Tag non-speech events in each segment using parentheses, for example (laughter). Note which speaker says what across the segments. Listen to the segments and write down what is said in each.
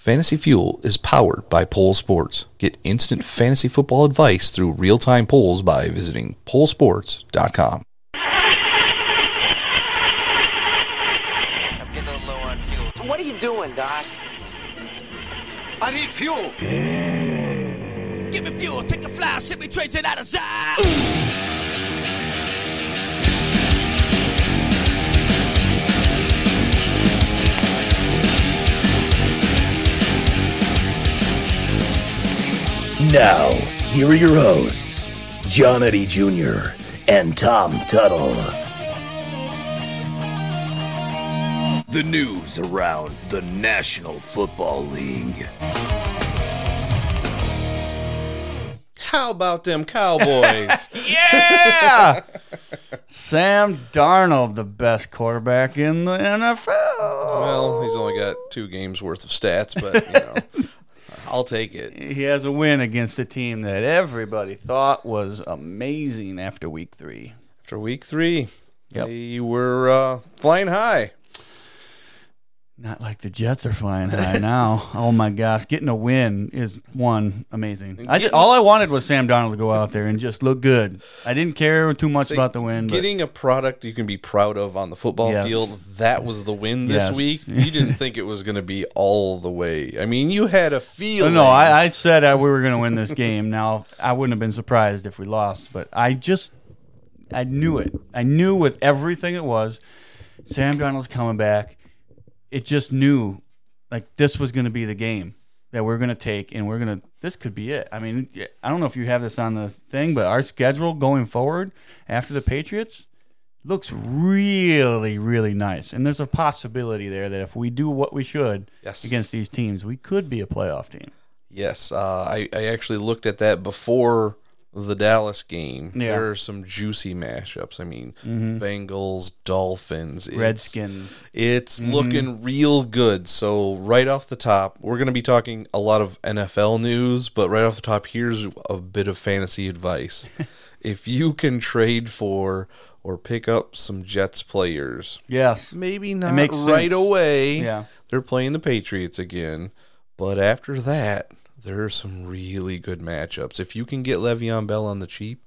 Speaker 1: Fantasy Fuel is powered by Pole Sports. Get instant fantasy football advice through real time polls by visiting polesports.com.
Speaker 2: I'm getting a little low on fuel.
Speaker 3: What are you doing, Doc?
Speaker 2: I need fuel.
Speaker 4: Give me fuel, take the fly, send me trace it out of sight.
Speaker 5: Now, here are your hosts, John Eddie Jr. and Tom Tuttle. The news around the National Football League.
Speaker 1: How about them Cowboys? (laughs)
Speaker 6: Yeah! Sam Darnold, the best quarterback in the NFL.
Speaker 1: well, he's only got two games worth of stats, but you know, (laughs) I'll take it.
Speaker 6: he has a win against a team that everybody thought was amazing after week three.
Speaker 1: After week three,
Speaker 6: Yep.
Speaker 1: they were uh, flying high.
Speaker 6: Not like the Jets are flying high now. (laughs) Oh my gosh, getting a win is one amazing. I just, all I wanted was Sam Darnold to go out there and just look good. I didn't care too much
Speaker 1: Say,
Speaker 6: about the win. But
Speaker 1: Getting a product you can be proud of on the football
Speaker 6: Yes.
Speaker 1: field, that was the win this
Speaker 6: Yes.
Speaker 1: week. (laughs) You didn't think it was going to be all the way. I mean, you had a feeling.
Speaker 6: no, I, I said uh, we were going to win this game. Now I wouldn't have been surprised if we lost, but I just I knew it. I knew with everything it was. Sam Darnold's coming back. It just knew like this was going to be the game that we're going to take, and we're going to. This could be it. I mean, I don't know if you have this on the thing, but our schedule going forward after the Patriots looks really, really nice, and there's a possibility there that if we do what we should
Speaker 1: Yes.
Speaker 6: against these teams, we could be a playoff team.
Speaker 1: Yes, uh, I, I actually looked at that before the Dallas game.
Speaker 6: Yeah.
Speaker 1: There are some juicy mashups. I mean, mm-hmm. Bengals, Dolphins, it's-
Speaker 6: Redskins.
Speaker 1: It's mm-hmm. looking real good. So right off the top, we're going to be talking a lot of NFL news, but right off the top, here's a bit of fantasy advice. (laughs) if you can trade for or pick up some Jets players,
Speaker 6: Yes.
Speaker 1: maybe not right
Speaker 6: sense.
Speaker 1: away.
Speaker 6: Yeah.
Speaker 1: They're playing the Patriots again. But after that, there are some really good matchups. If you can get Le'Veon Bell on the cheap,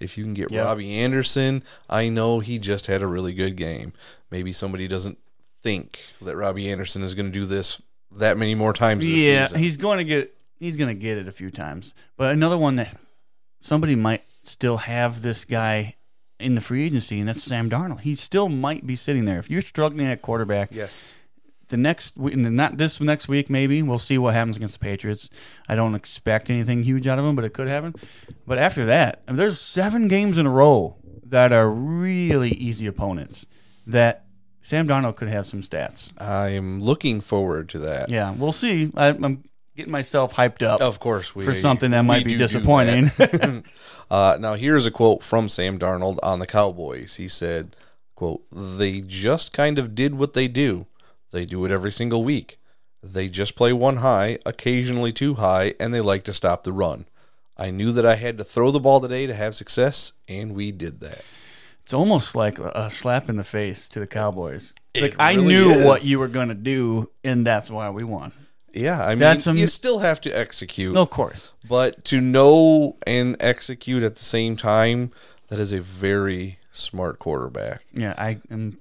Speaker 1: if you can get
Speaker 6: Yeah.
Speaker 1: Robbie Anderson, I know he just had a really good game. Maybe somebody doesn't think that Robbie Anderson is going to do this that many more times this
Speaker 6: Yeah,
Speaker 1: season.
Speaker 6: he's going to get he's going to get it a few times. But another one that somebody might still have this guy in the free agency, and that's Sam Darnold. He still might be sitting there. If you're struggling at quarterback,
Speaker 1: yes.
Speaker 6: The next not this next week maybe we'll see what happens against the Patriots. I don't expect anything huge out of them, but it could happen. But after that, I mean, there's seven games in a row that are really easy opponents that Sam Darnold could have some stats.
Speaker 1: I'm looking forward to that.
Speaker 6: Yeah, we'll see. I, I'm getting myself hyped up
Speaker 1: Of course, we
Speaker 6: for something that might be disappointing. (laughs) (laughs)
Speaker 1: uh, now, here's a quote from Sam Darnold on the Cowboys. He said, "quote They just kind of did what they do. They do it every single week. They just play one high, occasionally too high, and they like to stop the run. I knew that I had to throw the ball today to have success, and we did that.
Speaker 6: it's almost like a slap in the face to the Cowboys.
Speaker 1: It
Speaker 6: like I knew
Speaker 1: is.
Speaker 6: what you were going to do, and that's why we won.
Speaker 1: Yeah, I mean,
Speaker 6: That's am-
Speaker 1: you still have to execute,
Speaker 6: of course.
Speaker 1: but to know and execute at the same time, that is a very smart quarterback.
Speaker 6: Yeah, I am.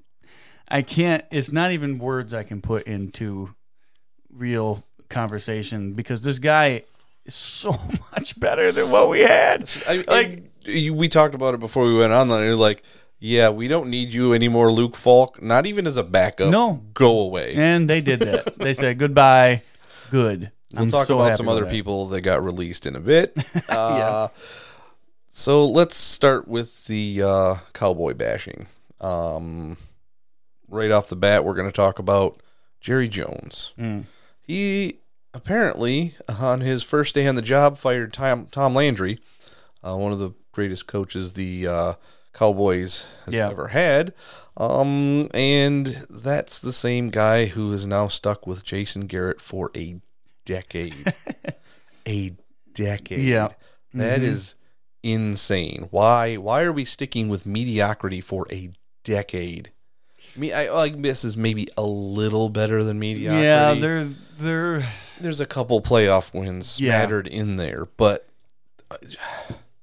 Speaker 6: I can't. It's not even words I can put into real conversation because this guy is so (laughs) much better than what we had.
Speaker 1: I,
Speaker 6: Like-
Speaker 1: we talked about it before we went on. And you're like, yeah, we don't need you anymore, Luke Falk. Not even as a backup.
Speaker 6: No.
Speaker 1: go away.
Speaker 6: And they did that. They said goodbye. Good.
Speaker 1: we'll
Speaker 6: I'm
Speaker 1: talk
Speaker 6: so
Speaker 1: about some other
Speaker 6: that.
Speaker 1: people that got released in a bit. (laughs) Uh, So let's start with the uh, cowboy bashing. Um, right off the bat, we're going to talk about Jerry Jones.
Speaker 6: Mm.
Speaker 1: He apparently, on his first day on the job, fired Tom, Tom Landry, uh, one of the greatest coaches the uh, Cowboys has
Speaker 6: Yeah.
Speaker 1: ever had. Um, and that's the same guy who is now stuck with Jason Garrett for a decade. (laughs) a decade.
Speaker 6: Yeah.
Speaker 1: That is insane. Why why are we sticking with mediocrity for a decade? I mean, I like this is maybe a little better than mediocrity.
Speaker 6: Yeah, they're they're
Speaker 1: there's a couple playoff wins
Speaker 6: Yeah.
Speaker 1: mattered in there, but uh,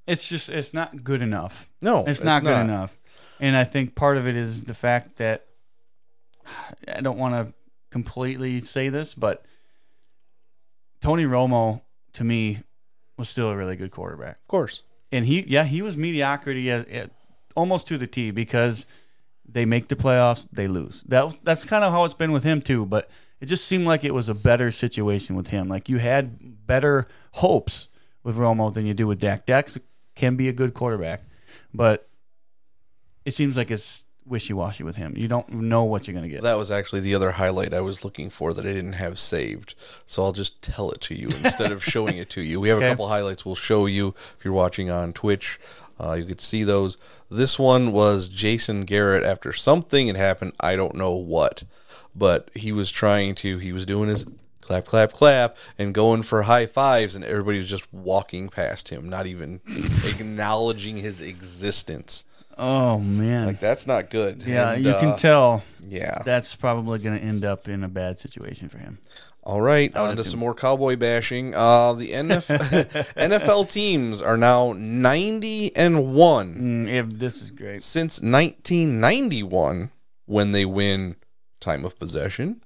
Speaker 6: It's just it's not good enough.
Speaker 1: no,
Speaker 6: It's not good enough. And I think part of it is the fact that I don't want to completely say this, but Tony Romo to me was still a really good quarterback.
Speaker 1: Of course,
Speaker 6: And he yeah, he was mediocrity at, at almost to the T because they make the playoffs, they lose. That that's kind of how it's been with him too, but it just seemed like it was a better situation with him. Like you had better hopes with Romo than you do with Dak. Dak can be a good quarterback, but it seems like it's wishy washy with him. You don't know what you're going to get.
Speaker 1: that was actually the other highlight I was looking for that I didn't have saved. So I'll just tell it to you instead of (laughs) showing it to you. We have
Speaker 6: Okay.
Speaker 1: a couple highlights we'll show you if you're watching on Twitch. Uh, you could see those. This one was Jason Garrett after something had happened. I don't know what, but he was trying to. He was doing his clap, clap, clap, and going for high fives, and everybody was just walking past him, not even (laughs) acknowledging his existence.
Speaker 6: oh man.
Speaker 1: Like that's not good.
Speaker 6: yeah,
Speaker 1: And,
Speaker 6: you
Speaker 1: uh,
Speaker 6: can tell
Speaker 1: Yeah.
Speaker 6: that's probably going to end up in a bad situation for him.
Speaker 1: All right, on to some more cowboy bashing. Uh, the NF- NFL (laughs) (laughs) teams are now 90 and 1
Speaker 6: Mm, if this is great.
Speaker 1: since 1991 when they win time of possession,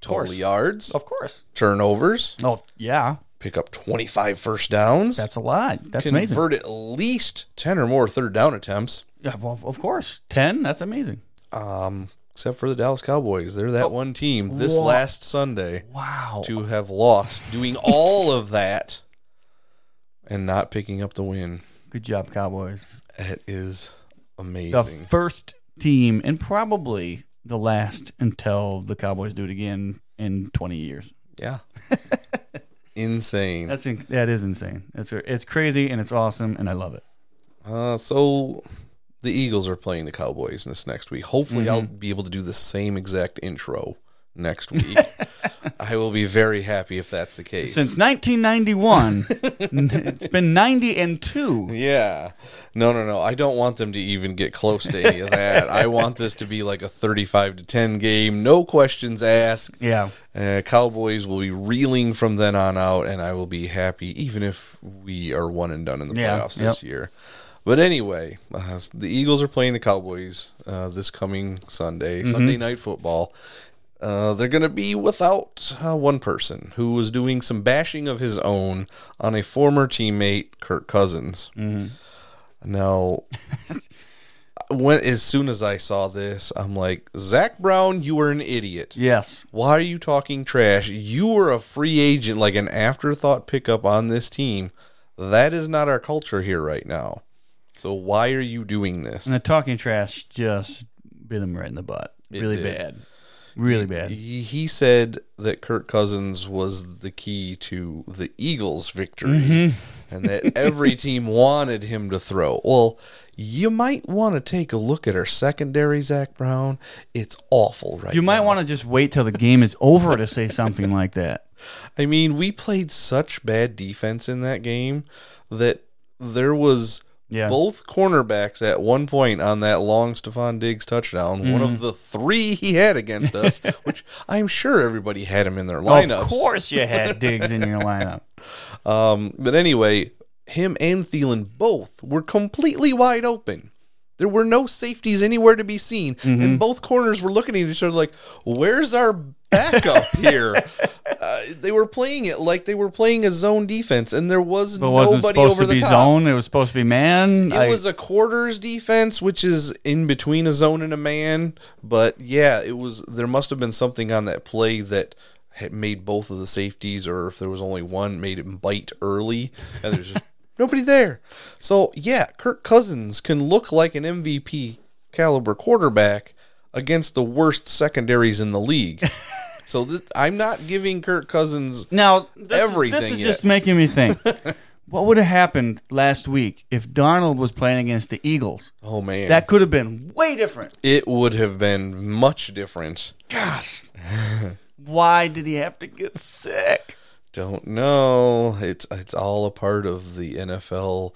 Speaker 1: total yards,
Speaker 6: Of course.
Speaker 1: turnovers,
Speaker 6: Oh, yeah.
Speaker 1: pick up 25 first downs,
Speaker 6: That's a lot. That's amazing.
Speaker 1: convert at least 10 or more third down attempts.
Speaker 6: Yeah, well, of course. 10, that's amazing.
Speaker 1: Um, except for the Dallas Cowboys, they're that one team this last Sunday
Speaker 6: Wow.
Speaker 1: to have lost, doing all of that and not picking up the win.
Speaker 6: Good job, Cowboys.
Speaker 1: It is amazing.
Speaker 6: The first team, and probably the last until the Cowboys do it again in 20 years.
Speaker 1: Yeah. (laughs) Insane.
Speaker 6: That's in, that is insane. It's it's crazy and it's awesome and I love it.
Speaker 1: Uh, so the Eagles are playing the Cowboys this next week. Hopefully, I'll be able to do the same exact intro next week. (laughs) I will be very happy if that's the case.
Speaker 6: Since 1991, it's been 90 and 2.
Speaker 1: Yeah. No, no, no. I don't want them to even get close to any of that. I want this to be like a 35 to 10 game, no questions asked.
Speaker 6: Yeah.
Speaker 1: Uh, Cowboys will be reeling from then on out, and I will be happy even if we are one and done in the
Speaker 6: Yeah,
Speaker 1: playoffs this
Speaker 6: yep.
Speaker 1: year. But anyway, uh, the Eagles are playing the Cowboys uh, this coming Sunday,
Speaker 6: Mm-hmm.
Speaker 1: Sunday night football. Uh, they're going to be without uh, one person who was doing some bashing of his own on a former teammate, Kirk Cousins.
Speaker 6: Mm-hmm.
Speaker 1: Now, (laughs) when as soon as I saw this, I'm like, Zach Brown, you are an idiot.
Speaker 6: Yes.
Speaker 1: Why are you talking trash? You were a free agent, like an afterthought pickup on this team. That is not our culture here right now. So why are you doing this?
Speaker 6: And the talking trash just bit him right in the butt.
Speaker 1: It
Speaker 6: really
Speaker 1: did.
Speaker 6: bad. Really bad.
Speaker 1: He he said that Kirk Cousins was the key to the Eagles' victory mm-hmm. and that every (laughs) team wanted him to throw. Well, you might want to take a look at our secondary, Zach Brown. It's awful right
Speaker 6: You might
Speaker 1: now.
Speaker 6: want to just wait till the game is over to say (laughs) something like that.
Speaker 1: I mean, we played such bad defense in that game that there was
Speaker 6: Yeah.
Speaker 1: both cornerbacks at one point on that long Stefon Diggs touchdown, one
Speaker 6: Mm-hmm.
Speaker 1: of the three he had against us, (laughs) which I'm sure everybody had him in their lineups.
Speaker 6: Of course, you had Diggs in your lineup. (laughs)
Speaker 1: Um, but anyway, him and Thielen both were completely wide open. There were no safeties anywhere to be seen,
Speaker 6: Mm-hmm.
Speaker 1: and both corners were looking at each other like, "Where's our backup here?" (laughs) uh, they were playing it like they were playing a zone defense, and there was
Speaker 6: But wasn't
Speaker 1: nobody
Speaker 6: supposed
Speaker 1: over
Speaker 6: to
Speaker 1: the
Speaker 6: be
Speaker 1: top.
Speaker 6: zone. It was supposed to be man.
Speaker 1: It
Speaker 6: I-
Speaker 1: was a quarters defense, which is in between a zone and a man. But yeah, it was. There must have been something on that play that had made both of the safeties, or if there was only one, made him bite early, and there's just (laughs) nobody there. So yeah, Kirk Cousins can look like an MVP caliber quarterback against the worst secondaries in the league. (laughs) so this, I'm not giving Kirk Cousins.
Speaker 6: now this
Speaker 1: everything
Speaker 6: Is, this is
Speaker 1: yet.
Speaker 6: just making me think. (laughs) what would have happened last week if Darnold was playing against the Eagles?
Speaker 1: Oh man,
Speaker 6: That could have been way different.
Speaker 1: it would have been much different.
Speaker 6: Gosh, (laughs) why did he have to get sick?
Speaker 1: Don't know. It's it's all a part of the NFL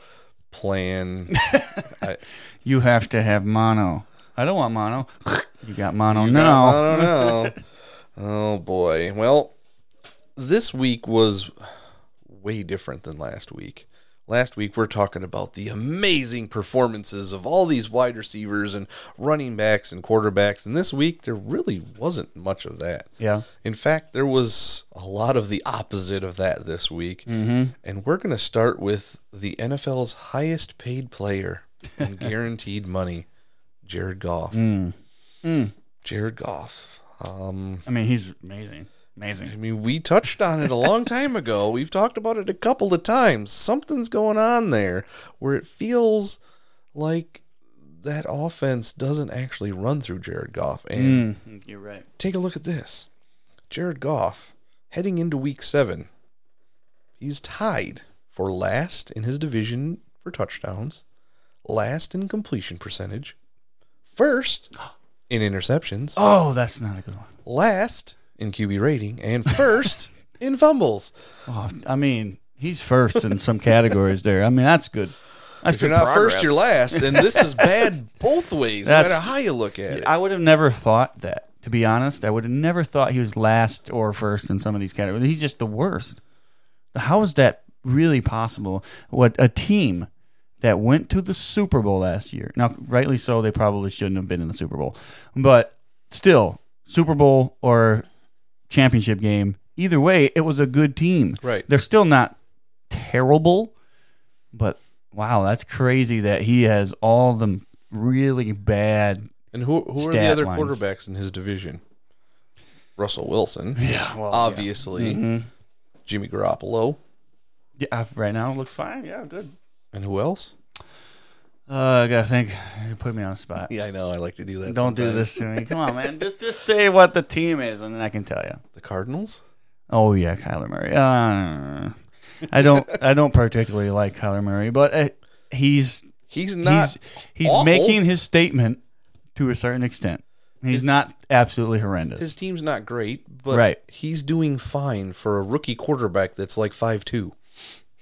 Speaker 1: plan. (laughs) I,
Speaker 6: You have to have mono. I don't want mono. You got mono
Speaker 1: I
Speaker 6: now.
Speaker 1: don't know. Oh boy. Well, this week was way different than last week. Last week we're talking about the amazing performances of all these wide receivers and running backs and quarterbacks, and this week there really wasn't much of that.
Speaker 6: Yeah.
Speaker 1: In fact, there was a lot of the opposite of that this week. Mm-hmm. And we're going to start with the NFL's highest paid player and (laughs) guaranteed money, Jared Goff. Jared Goff. Um,
Speaker 6: I mean, he's amazing. Amazing.
Speaker 1: I mean, we touched on it a long (laughs) time ago. We've talked about it a couple of times. Something's going on there where it feels like that offense doesn't actually run through Jared Goff. And
Speaker 6: Mm, you're right.
Speaker 1: take a look at this. Jared Goff, heading into week seven, he's tied for last in his division for touchdowns, last in completion percentage, first (gasps) in interceptions,
Speaker 6: Oh, that's not a good one.
Speaker 1: last in QB rating, and first (laughs) in fumbles.
Speaker 6: Oh, I mean, he's first in some categories there. I mean, that's good. That's
Speaker 1: If you're not
Speaker 6: progress.
Speaker 1: first, you're last, and this is bad (laughs) both ways, no matter how you look at it.
Speaker 6: I would have never thought that. To be honest, I would have never thought he was last or first in some of these categories. He's just the worst. How is that really possible? What a team that went to the Super Bowl last year. Now, rightly so, they probably shouldn't have been in the Super Bowl, but still, Super Bowl or championship game, either way, it was a good team.
Speaker 1: Right.
Speaker 6: They're still not terrible, but wow, that's crazy that he has all the really bad
Speaker 1: And who who are the other
Speaker 6: lines.
Speaker 1: quarterbacks in his division? Russell Wilson,
Speaker 6: Yeah, well,
Speaker 1: obviously.
Speaker 6: Mhm.
Speaker 1: Jimmy Garoppolo,
Speaker 6: Yeah, uh, right now it looks fine. Yeah, good.
Speaker 1: And who else?
Speaker 6: Uh, I gotta think. You put me on the spot.
Speaker 1: Yeah, I know. I like to do that.
Speaker 6: Don't do
Speaker 1: sometimes.
Speaker 6: this to me. Come on, man. (laughs) Just just say what the team is, and then I can tell you.
Speaker 1: The Cardinals.
Speaker 6: Oh yeah, Kyler Murray. Uh, I don't I don't particularly like Kyler Murray, but uh, he's
Speaker 1: He's not.
Speaker 6: he's he's making his statement to a certain extent. He's not absolutely horrendous.
Speaker 1: his team's not great, but
Speaker 6: Right.
Speaker 1: he's doing fine for a rookie quarterback that's like five two.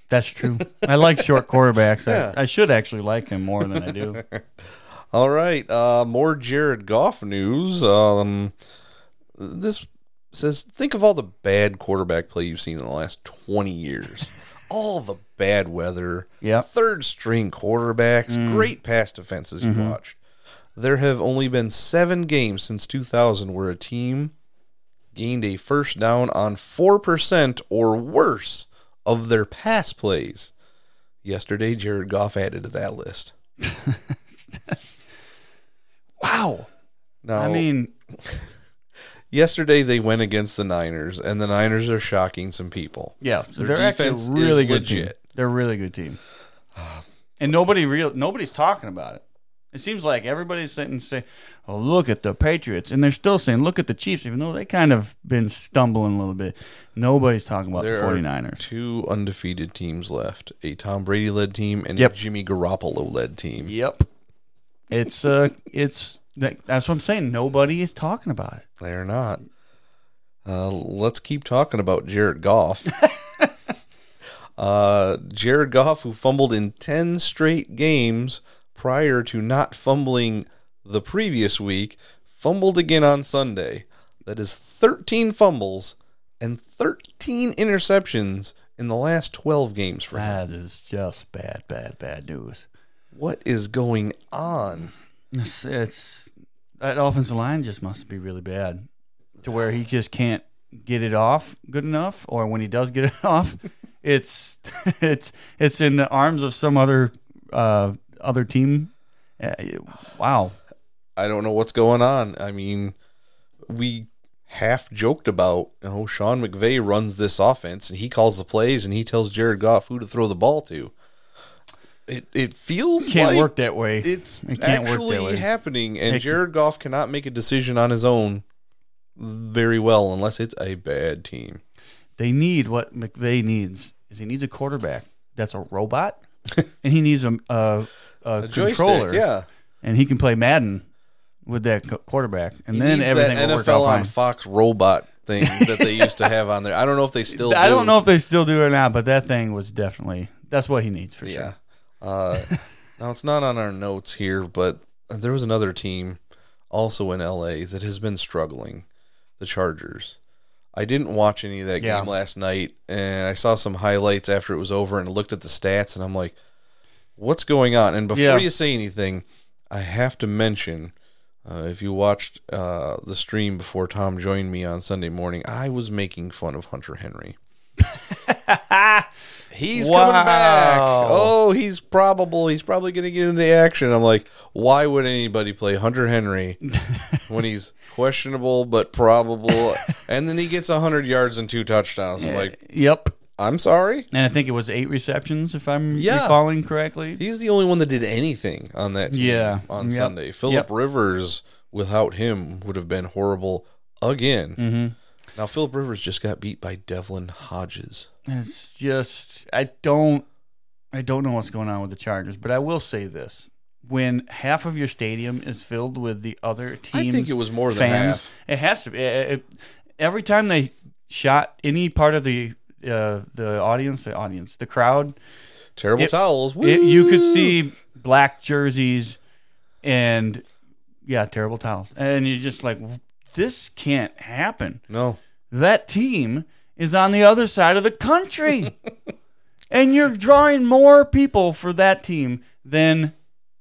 Speaker 6: That's true. I like short quarterbacks.
Speaker 1: Yeah.
Speaker 6: I, I should actually like him more than I do. (laughs)
Speaker 1: All right, uh, more Jared Goff news. Um, this says think of all the bad quarterback play you've seen in the last twenty years. (laughs) all the bad weather,
Speaker 6: Yep.
Speaker 1: third string quarterbacks, great pass defenses you've watched. There have only been seven games since 2000 where a team gained a first down on 4% or worse of their pass plays. Yesterday, Jared Goff added to that list. (laughs)
Speaker 6: Wow.
Speaker 1: Now,
Speaker 6: I mean,
Speaker 1: yesterday they went against the Niners, and the Niners are shocking some people.
Speaker 6: Yeah,
Speaker 1: Their
Speaker 6: they're actually
Speaker 1: defense
Speaker 6: a really
Speaker 1: is
Speaker 6: good team.
Speaker 1: legit.
Speaker 6: They're a really good team, and nobody real nobody's talking about it. It seems like everybody's sitting and saying, "Oh, look at the Patriots," and they're still saying, "Look at the Chiefs," even though they kind of been stumbling a little bit. Nobody's talking about
Speaker 1: There
Speaker 6: the
Speaker 1: are
Speaker 6: 49ers.
Speaker 1: two undefeated teams left: a Tom Brady led team and
Speaker 6: Yep.
Speaker 1: a Jimmy Garoppolo led team.
Speaker 6: Yep, it's uh, (laughs) it's that's what I'm saying. Nobody is talking about it.
Speaker 1: They're not. Uh, let's keep talking about Jared Goff. (laughs) uh, Jared Goff, who fumbled in 10 straight games prior to not fumbling the previous week, fumbled again on Sunday. That is 13 fumbles and 13 interceptions in the last 12 games for him.
Speaker 6: That is just bad, bad, bad news.
Speaker 1: What is going on?
Speaker 6: It's, it's that offensive line just must be really bad to where he just can't get it off good enough, or when he does get it (laughs) off, it's (laughs) it's it's in the arms of some other uh, other team. Uh, wow,
Speaker 1: I don't know what's going on. I mean, we half joked about, you know, Sean McVay runs this offense and he calls the plays and he tells Jared Goff who to throw the ball to. It it feels it
Speaker 6: can't
Speaker 1: like
Speaker 6: work that way.
Speaker 1: it's
Speaker 6: It can't work that
Speaker 1: actually
Speaker 6: way.
Speaker 1: happening, and Jared Goff cannot make a decision on his own very well unless it's a bad team.
Speaker 6: They need what McVay needs is he needs a quarterback that's a robot, (laughs) and he needs a a, a,
Speaker 1: joystick,
Speaker 6: controller,
Speaker 1: yeah.
Speaker 6: and he can play Madden with that co- quarterback, and
Speaker 1: He
Speaker 6: then everything
Speaker 1: that
Speaker 6: will work
Speaker 1: NFL
Speaker 6: out
Speaker 1: on
Speaker 6: fine.
Speaker 1: Fox robot thing (laughs) that they used to have on there. I don't know if they still.
Speaker 6: I
Speaker 1: do.
Speaker 6: don't know if they still do or not, but that thing was definitely that's what he needs for
Speaker 1: Yeah.
Speaker 6: sure.
Speaker 1: Uh, (laughs) now it's not on our notes here, but there was another team also in LA that has been struggling, the Chargers. I didn't watch any of that
Speaker 6: Yeah.
Speaker 1: game last night, and I saw some highlights after it was over, and looked at the stats, and I'm like, "What's going on?" And before
Speaker 6: Yeah.
Speaker 1: you say anything, I have to mention, uh, if you watched uh, the stream before Tom joined me on Sunday morning, I was making fun of Hunter Henry. (laughs) He's coming back. Oh, he's probable. He's probably going to get into action. I'm like, why would anybody play Hunter Henry (laughs) when he's questionable but probable? (laughs) and then he gets 100 yards and two touchdowns. I'm like,
Speaker 6: Yep.
Speaker 1: I'm sorry.
Speaker 6: And I think it was eight receptions, if I'm
Speaker 1: Yeah.
Speaker 6: recalling correctly.
Speaker 1: He's the only one that did anything on that team
Speaker 6: Yeah.
Speaker 1: on
Speaker 6: Yep.
Speaker 1: Sunday. Philip
Speaker 6: Yep.
Speaker 1: Rivers, without him, would have been horrible again.
Speaker 6: Mm-hmm.
Speaker 1: Now, Philip Rivers just got beat by Devlin Hodges.
Speaker 6: It's just I don't I don't know what's going on with the Chargers, but I will say this: when half of your stadium is filled with the other
Speaker 1: team,
Speaker 6: I
Speaker 1: think it was more than
Speaker 6: fans,
Speaker 1: half.
Speaker 6: it has to be. It- it- every time they shot any part of the uh, the audience, the audience, the crowd,
Speaker 1: Terrible
Speaker 6: It-
Speaker 1: towels.
Speaker 6: it, you could see black jerseys and yeah, terrible towels, and you're just like, this can't happen
Speaker 1: No.
Speaker 6: that team is on the other side of the country. (laughs) and you're drawing more people for that team than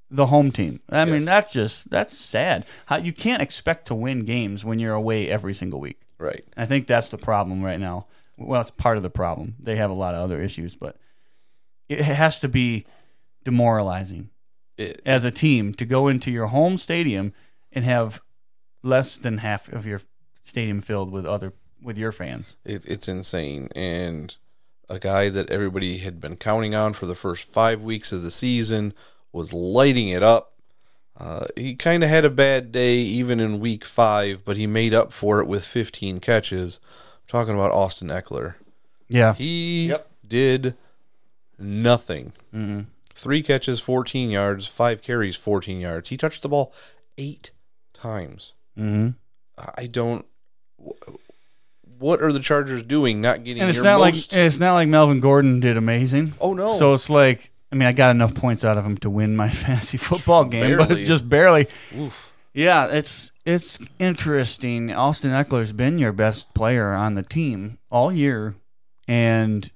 Speaker 6: the home team. I mean, that's just that's sad. How you can't expect to win games when you're away every single week.
Speaker 1: Right.
Speaker 6: I think that's the problem right now. Well, it's part of the problem. They have a lot of other issues, but it has to be demoralizing
Speaker 1: It,
Speaker 6: as a team to go into your home stadium and have less than half of your stadium filled with other with your fans.
Speaker 1: it, it's insane. And a guy that everybody had been counting on for the first five weeks of the season was lighting it up. Uh, he kind of had a bad day even in week five, but he made up for it with 15 catches. I'm talking about Austin Ekeler.
Speaker 6: Yeah.
Speaker 1: He
Speaker 6: Yep.
Speaker 1: did nothing.
Speaker 6: hmm
Speaker 1: Three catches, 14 yards, five carries, 14 yards. He touched the ball eight times.
Speaker 6: hmm
Speaker 1: I don't. What are the Chargers doing? Not getting
Speaker 6: And it's
Speaker 1: your
Speaker 6: not
Speaker 1: most.
Speaker 6: like it's not like Melvin Gordon did amazing.
Speaker 1: oh no!
Speaker 6: So it's like I mean I got enough points out of him to win my (laughs) fantasy football game, but just barely.
Speaker 1: Oof.
Speaker 6: Yeah, it's it's interesting. Austin Ekeler's been your best player on the team all year, and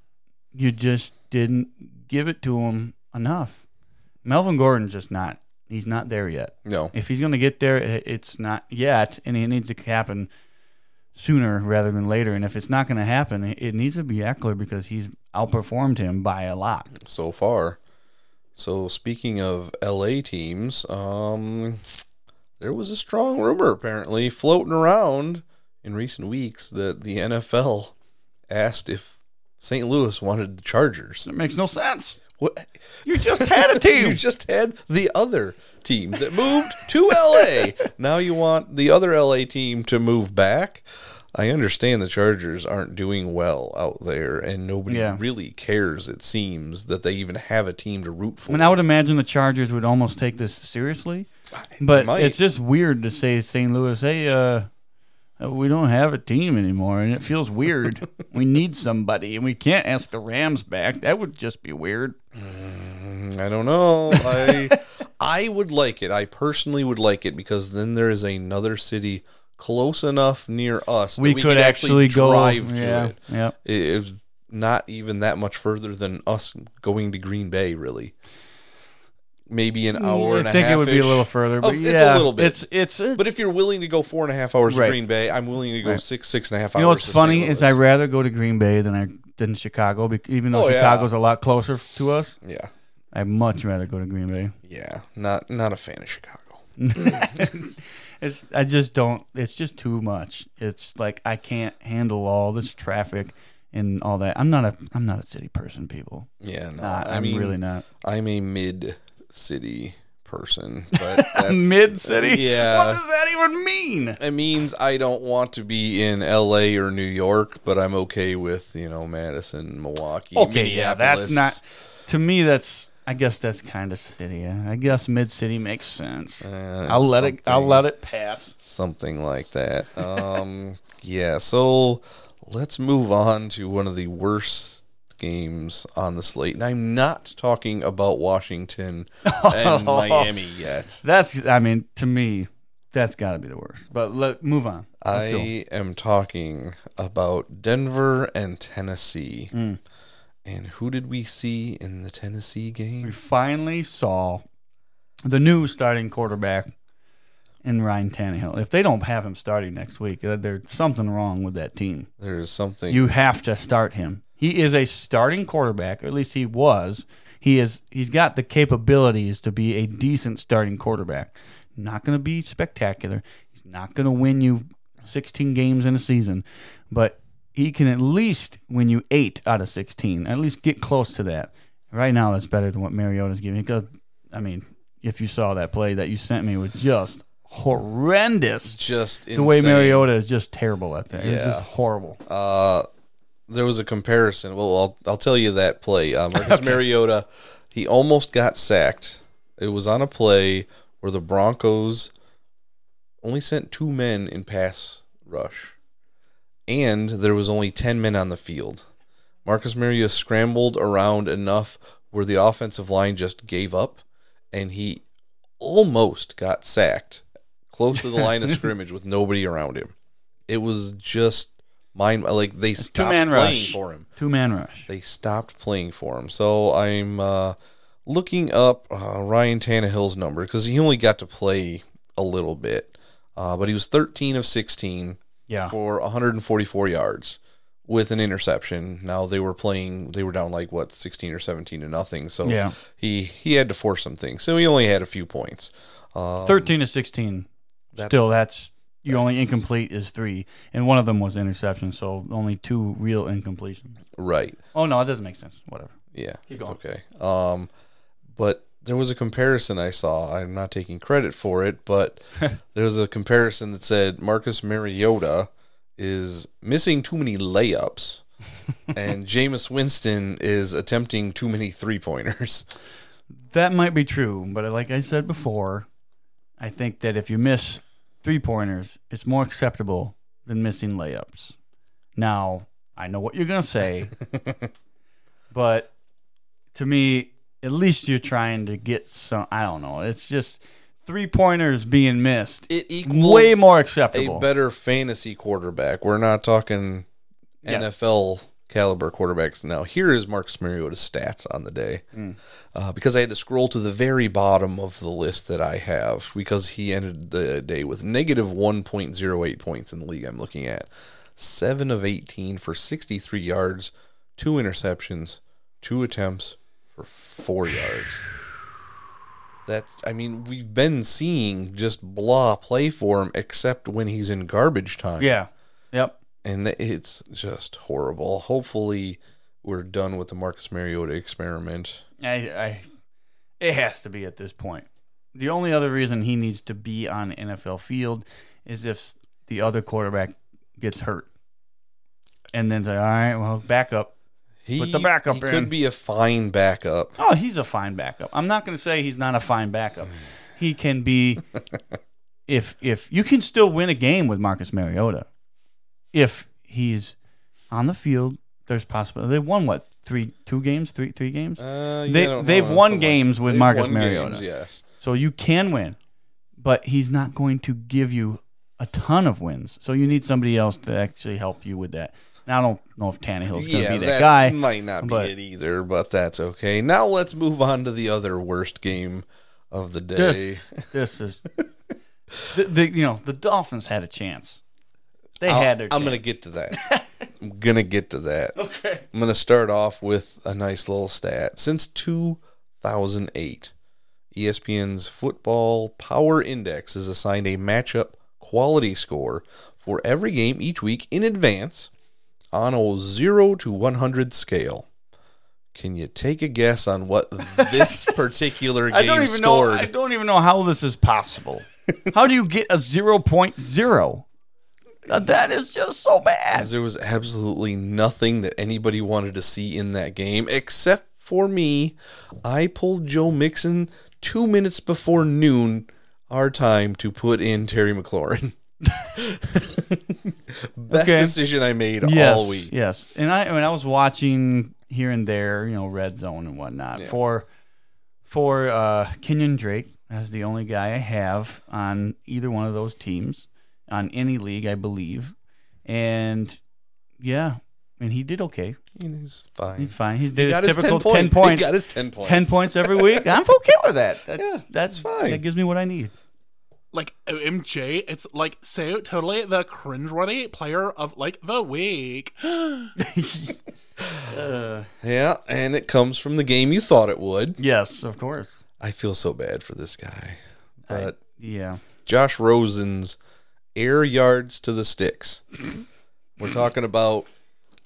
Speaker 6: you just didn't give it to him enough. Melvin Gordon's just not. He's not there yet.
Speaker 1: no,
Speaker 6: If he's going to get there, it's not yet, and it needs to happen sooner rather than later. And if it's not going to happen, it it needs to be Eckler because he's outperformed him by a lot.
Speaker 1: so far. So speaking of LA teams, um, there was a strong rumor apparently floating around in recent weeks that the NFL asked if St. Louis wanted the Chargers.
Speaker 6: It makes no sense.
Speaker 1: What?
Speaker 6: You just had a (laughs) team.
Speaker 1: You just had the other team that moved to LA. (laughs) Now you want the other LA team to move back. I understand the Chargers aren't doing well out there, and nobody
Speaker 6: Yeah.
Speaker 1: really cares. It seems that they even have a team to root for.
Speaker 6: I mean, I would imagine the Chargers would almost take this seriously, but
Speaker 1: might.
Speaker 6: it's just weird to say St. Louis, "Hey, uh, we don't have a team anymore," and it feels weird. (laughs) we need somebody, and we can't ask the Rams back. That would just be weird.
Speaker 1: I don't know. I (laughs) I would like it. I personally would like it because then there is another city close enough near us that
Speaker 6: We,
Speaker 1: we,
Speaker 6: could, actually, go
Speaker 1: drive to
Speaker 6: yeah,
Speaker 1: it.
Speaker 6: Yeah,
Speaker 1: It it was not even that much further than us going to Green Bay, really. Maybe an hour
Speaker 6: I
Speaker 1: and a half.
Speaker 6: I think it would be a little further, but
Speaker 1: Of-
Speaker 6: yeah,
Speaker 1: it's a little bit.
Speaker 6: It's it's. a-
Speaker 1: But if you're willing to go four and a half hours
Speaker 6: Right.
Speaker 1: to Green Bay, I'm willing to go
Speaker 6: Right.
Speaker 1: six, six and a half hours.
Speaker 6: you know what's funny is I rather go to Green Bay than I than Chicago, even though
Speaker 1: Oh, yeah.
Speaker 6: Chicago's a lot closer to us.
Speaker 1: yeah,
Speaker 6: I'd much rather go to Green Bay.
Speaker 1: yeah, not not a fan of Chicago. (laughs)
Speaker 6: It's I just don't. It's just too much. It's like I can't handle all this traffic and all that. I'm not a I'm not a city person, people.
Speaker 1: Yeah, no,
Speaker 6: Nah,
Speaker 1: I
Speaker 6: I'm
Speaker 1: mean,
Speaker 6: really not.
Speaker 1: I'm a mid city person, (laughs) but that's,
Speaker 6: Mid city.
Speaker 1: Yeah,
Speaker 6: What does that even mean?
Speaker 1: it means I don't want to be in L.A. or New York, but I'm okay with you know Madison, Milwaukee.
Speaker 6: Okay, yeah, that's not. To me, that's. I guess that's kind of city. I guess mid city makes sense.
Speaker 1: Uh,
Speaker 6: I'll let it. I'll let it pass.
Speaker 1: something like that. Um, (laughs) yeah, so let's move on to one of the worst games on the slate. And I'm not talking about Washington (laughs) and Miami yet.
Speaker 6: That's. I mean, to me, That's got to be the worst. But let move on. Let's
Speaker 1: I
Speaker 6: go.
Speaker 1: am talking about Denver and Tennessee.
Speaker 6: Mm.
Speaker 1: And who did we see in the Tennessee game?
Speaker 6: We finally saw the new starting quarterback in Ryan Tannehill. If they don't have him starting next week, uh, there's something wrong with that team.
Speaker 1: There's something.
Speaker 6: You have to start him. He is a starting quarterback, or at least he was. He is. He's got the capabilities to be a decent starting quarterback. Not going to be spectacular. He's not going to win you 16 games in a season, but he can at least win you eight out of 16. At least get close to that. Right now, that's better than what Mariota's giving. Because, I mean, if you saw that play that you sent me, was just horrendous.
Speaker 1: just
Speaker 6: The way. Mariota is just terrible at that. It's just horrible.
Speaker 1: Uh, there was a comparison. Well, I'll I'll tell you that play. Uh, Marcus (laughs) Mariota, he almost got sacked. It was on a play where the Broncos only sent two men in pass rush, and there was only ten men on the field. Marcus Mariota scrambled around enough where the offensive line just gave up, and he almost got sacked close to the line of (laughs) scrimmage with nobody around him. It was just mind like they stopped
Speaker 6: two-man
Speaker 1: playing
Speaker 6: rush.
Speaker 1: for him.
Speaker 6: Two man rush.
Speaker 1: They stopped playing for him. So I'm uh, looking up uh, Ryan Tannehill's number because he only got to play a little bit, uh, but he was 13 of 16
Speaker 6: Yeah.
Speaker 1: for 144 yards with an interception. Now they were playing; they were down like what 16 or 17 to nothing. So
Speaker 6: Yeah.
Speaker 1: he he had to force some things. So he only had a few points. Um,
Speaker 6: 13 to 16.
Speaker 1: that-
Speaker 6: Still, that's you only incomplete is three, and one of them was interception, so only two real incompletions.
Speaker 1: right.
Speaker 6: Oh no, it doesn't make sense. Whatever.
Speaker 1: Yeah,
Speaker 6: Keep
Speaker 1: it's
Speaker 6: going.
Speaker 1: okay. Um, but there was a comparison I saw. I'm not taking credit for it, but (laughs) there was a comparison that said Marcus Mariota is missing too many layups, (laughs) and Jameis Winston is attempting too many three pointers.
Speaker 6: That might be true, but like I said before, I think that if you miss three pointers, it's more acceptable than missing layups. Now, I know what you're gonna say, (laughs) but to me, at least you're trying to get some. I don't know. It's just three pointers being missed.
Speaker 1: It equals
Speaker 6: way more acceptable.
Speaker 1: a better fantasy quarterback. We're not talking
Speaker 6: Yeah.
Speaker 1: NFL caliber quarterbacks now. Here is Marcus Mariota's stats on the day, uh, because I had to scroll to the very bottom of the list that I have because he ended the day with negative one point zero eight points in the league. I'm looking at seven of eighteen for sixty three yards, two interceptions, two attempts for four yards. That's, I mean, we've been seeing just blah play for him, except when he's in garbage time.
Speaker 6: Yeah. Yep.
Speaker 1: And it's just horrible. Hopefully, we're done with the Marcus Mariota experiment.
Speaker 6: I, I, it has to be at this point. The only other reason he needs to be on NFL field is if the other quarterback gets hurt, and then say, "All right, well, back up."
Speaker 1: He,
Speaker 6: Put the backup
Speaker 1: he
Speaker 6: in.
Speaker 1: could be a fine backup.
Speaker 6: Oh, he's a fine backup. I'm not going to say he's not a fine backup. He can be. (laughs) if if you can still win a game with Marcus Mariota, if he's on the field, there's possibility. They won what three, two games, three, three games.
Speaker 1: Uh, yeah,
Speaker 6: They-
Speaker 1: I don't know.
Speaker 6: they've won
Speaker 1: Something
Speaker 6: games with Marcus Mariota.
Speaker 1: games, yes.
Speaker 6: So you can win, but he's not going to give you a ton of wins. So you need somebody else to actually help you with that. Now I don't know if Tannehill's going to
Speaker 1: Yeah,
Speaker 6: be that,
Speaker 1: that
Speaker 6: guy.
Speaker 1: might not be
Speaker 6: but-
Speaker 1: it either, but that's okay. Now let's move on to the other worst game of the day.
Speaker 6: This this is (laughs) the, the you know the Dolphins had a chance. They
Speaker 1: I'll-
Speaker 6: had their.
Speaker 1: I'm going to get to that. (laughs) I'm going to get to that.
Speaker 6: Okay.
Speaker 1: I'm going to start off with a nice little stat. Since 2008, ESPN's Football Power Index has assigned a matchup quality score for every game each week in advance on a 0 to 100 scale. Can you take a guess on what (laughs) this particular game
Speaker 6: I don't even know. I don't even know how this is possible. how do you get a 0.0? Now, that is just so bad.
Speaker 1: There was absolutely nothing that anybody wanted to see in that game except for me. I pulled Joe Mixon two minutes before noon, our time, to put in Terry McLaurin. (laughs) Best
Speaker 6: Okay.
Speaker 1: decision I made
Speaker 6: yes,
Speaker 1: all week.
Speaker 6: Yes, and I when I was watching here and there, you know, Red Zone and whatnot
Speaker 1: Yeah.
Speaker 6: for for uh, Kenyon Drake as the only guy I have on either one of those teams on any league, I believe. And yeah, and he did okay.
Speaker 1: He's fine.
Speaker 6: He's fine. He
Speaker 1: He
Speaker 6: did
Speaker 1: got
Speaker 6: his
Speaker 1: his
Speaker 6: typical
Speaker 1: 10
Speaker 6: ten,
Speaker 1: points.
Speaker 6: points.
Speaker 1: He got his 10 points.
Speaker 6: 10 points every week. I'm okay with that. (laughs) That's,
Speaker 1: Yeah,
Speaker 6: that's
Speaker 1: that's fine.
Speaker 6: That gives me what I need.
Speaker 3: Like MJ, it's like so totally the cringeworthy player of like the week. (gasps) (laughs)
Speaker 1: Yeah, and it comes from the game you thought it would.
Speaker 6: Yes, of course.
Speaker 1: I feel so bad for this guy. But
Speaker 6: Yeah.
Speaker 1: Josh Rosen's air yards to the sticks. We're talking about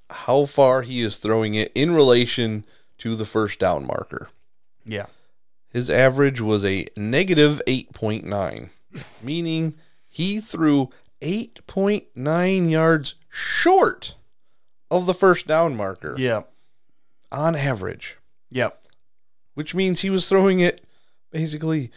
Speaker 1: how far he is throwing it in relation to the first down marker.
Speaker 6: Yeah.
Speaker 1: His average was a negative 8.9, meaning he threw 8.9 yards short of the first down marker
Speaker 6: Yeah.
Speaker 1: on average,
Speaker 6: Yep.
Speaker 1: which means he was throwing it basically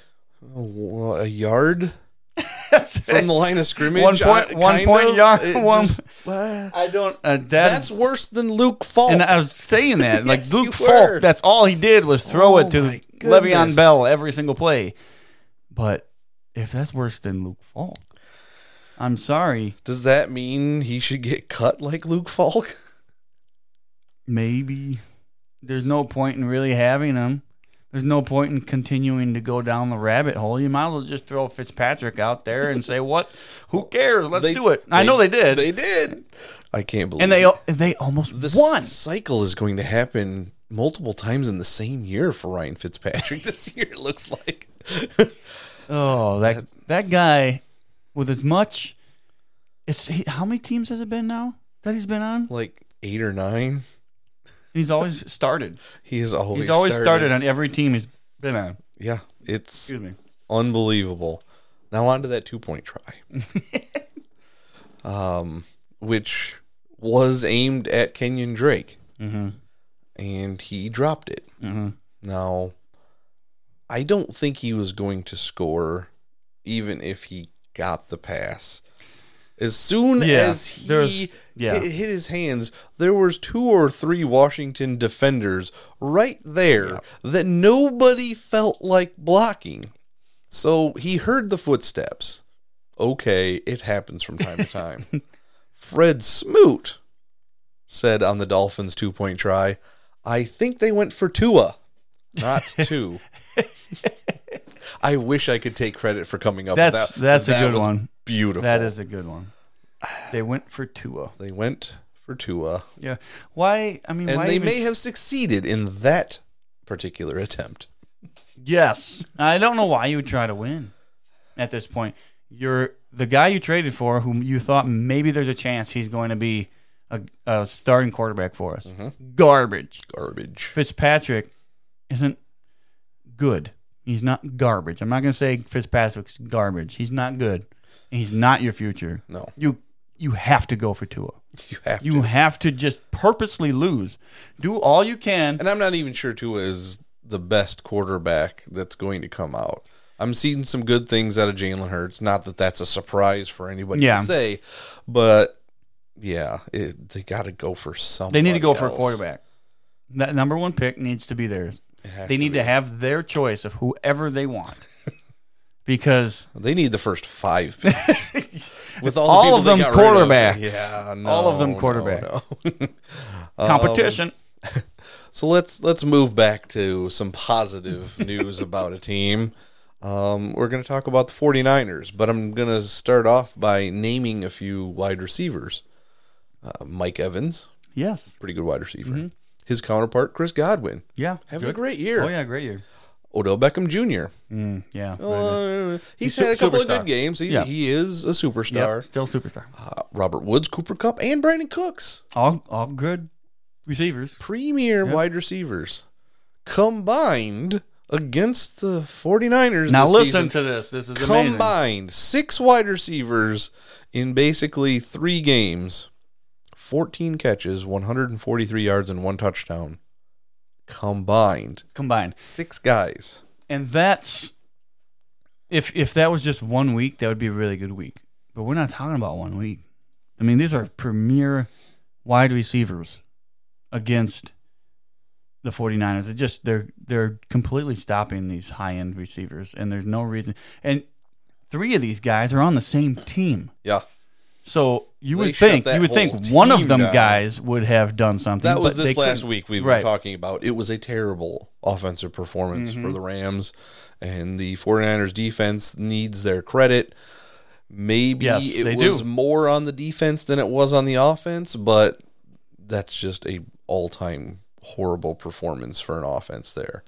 Speaker 1: uh, a yard from the line of scrimmage.
Speaker 6: One point-
Speaker 1: uh,
Speaker 6: one point
Speaker 1: of.
Speaker 6: yard, one-
Speaker 1: just- uh,
Speaker 6: I don't. Uh,
Speaker 1: that's,
Speaker 6: that's,
Speaker 1: worse than Luke Falk.
Speaker 6: And I was saying that, (laughs) like
Speaker 1: Yes,
Speaker 6: Luke Falk,
Speaker 1: were.
Speaker 6: that's all he did was throw
Speaker 1: Oh
Speaker 6: it to
Speaker 1: my
Speaker 6: Le'Veon. Bell every single play. But if that's worse than Luke Falk, I'm sorry.
Speaker 1: Does that mean he should get cut like Luke Falk? (laughs)
Speaker 6: Maybe there's no point in really having him. There's no point in continuing to go down the rabbit hole. You might as well just throw Fitzpatrick out there and say, "What? Who cares? Let's
Speaker 1: They-
Speaker 6: do it." I know they did,
Speaker 1: They did. I can't believe
Speaker 6: and they
Speaker 1: it.
Speaker 6: they almost
Speaker 1: the
Speaker 6: won.
Speaker 1: cycle is going to happen multiple times in the same year for Ryan Fitzpatrick (laughs) this year. It looks like. (laughs)
Speaker 6: Oh, that that guy with as much. It's he, how many teams has it been now that he's been on?
Speaker 1: like eight or nine.
Speaker 6: He's always started.
Speaker 1: He has always
Speaker 6: He's always started on every team he's been on.
Speaker 1: Yeah, it's
Speaker 6: Excuse me.
Speaker 1: unbelievable. Now on to that two point try, (laughs) um, which was aimed at Kenyon Drake,
Speaker 6: Mm-hmm.
Speaker 1: and he dropped it.
Speaker 6: Mm-hmm.
Speaker 1: Now, I don't think he was going to score, even if he got the pass. As soon
Speaker 6: Yeah,
Speaker 1: as he
Speaker 6: yeah.
Speaker 1: hit, hit his hands, there was two or three Washington defenders right there that nobody felt like blocking. So he heard the footsteps. Okay, it happens from time to time. (laughs) Fred Smoot said on the Dolphins two point try, I think they went for Tua, not (laughs) two. I wish I could take credit for coming up
Speaker 6: That's
Speaker 1: with that.
Speaker 6: that's a good
Speaker 1: was
Speaker 6: one.
Speaker 1: Beautiful.
Speaker 6: That is a good one. They went for Tua.
Speaker 1: They went for Tua,
Speaker 6: Yeah. Why? I mean,
Speaker 1: and
Speaker 6: why
Speaker 1: they
Speaker 6: even-
Speaker 1: may have succeeded in that particular attempt.
Speaker 6: Yes. I don't know why you would try to win at this point. You're the guy you traded for, whom you thought maybe there's a chance he's going to be a, a starting quarterback for us. Mm-hmm. Garbage.
Speaker 1: Garbage.
Speaker 6: Fitzpatrick isn't good. He's not garbage. I'm not going to say Fitzpatrick's garbage. He's not good. He's not your future.
Speaker 1: No,
Speaker 6: You you have to go for Tua.
Speaker 1: you have
Speaker 6: You
Speaker 1: to.
Speaker 6: have to just purposely lose. Do all you can.
Speaker 1: And I'm not even sure Tua is the best quarterback that's going to come out. I'm seeing some good things out of Jalen Hurts. Not that that's a surprise for anybody
Speaker 6: Yeah.
Speaker 1: to say, but yeah, it, they got to go for something.
Speaker 6: They need to go for a quarterback. That number one pick needs to be theirs. They
Speaker 1: to
Speaker 6: need
Speaker 1: be.
Speaker 6: to have their choice of whoever they want. Because
Speaker 1: They need the first five picks. (laughs) With all,
Speaker 6: All
Speaker 1: the
Speaker 6: of them
Speaker 1: rid of.
Speaker 6: quarterbacks.
Speaker 1: Yeah, no,
Speaker 6: All of them quarterbacks.
Speaker 1: no. (laughs) Um,
Speaker 6: competition. (laughs)
Speaker 1: So let's let's move back to some positive news about a team. Um, we're going to talk about the 49ers, but I'm going to start off by naming a few wide receivers. Uh, Mike Evans,
Speaker 6: yes.
Speaker 1: pretty good wide receiver. His counterpart, Chris Godwin,
Speaker 6: Yeah.
Speaker 1: having
Speaker 6: good.
Speaker 1: a great year.
Speaker 6: Oh yeah, great year.
Speaker 1: Odell Beckham Jr.
Speaker 6: Mm, yeah.
Speaker 1: Uh, he's,
Speaker 6: He's
Speaker 1: had a couple of good games. He,
Speaker 6: Yeah.
Speaker 1: he is a superstar.
Speaker 6: Yep, still superstar.
Speaker 1: Uh, Robert Woods, Cooper Kupp, and Brandin Cooks.
Speaker 6: All all good receivers.
Speaker 1: premier wide receivers combined against the 49ers.
Speaker 6: Now listen
Speaker 1: season.
Speaker 6: to this. This is amazing.
Speaker 1: combined six wide receivers in basically three games 14 catches 143 yards and one touchdown combined
Speaker 6: Combined.
Speaker 1: six guys
Speaker 6: And that's if if that was just one week, that would be a really good week. But we're not talking about one week. I mean, these are premier wide receivers against the 49ers. It just they're they're completely stopping these high end receivers, and there's no reason. And three of these guys are on the same team,
Speaker 1: Yeah.
Speaker 6: so you would think you would think one of them
Speaker 1: down.
Speaker 6: guys would have done something.
Speaker 1: That was this last
Speaker 6: couldn't.
Speaker 1: week we
Speaker 6: Right.
Speaker 1: were talking about. It was a terrible offensive performance
Speaker 6: Mm-hmm.
Speaker 1: for the Rams, and the 49ers defense needs their credit. Maybe
Speaker 6: Yes,
Speaker 1: it was
Speaker 6: do.
Speaker 1: more on the defense than it was on the offense, but that's just a all-time horrible performance for an offense there.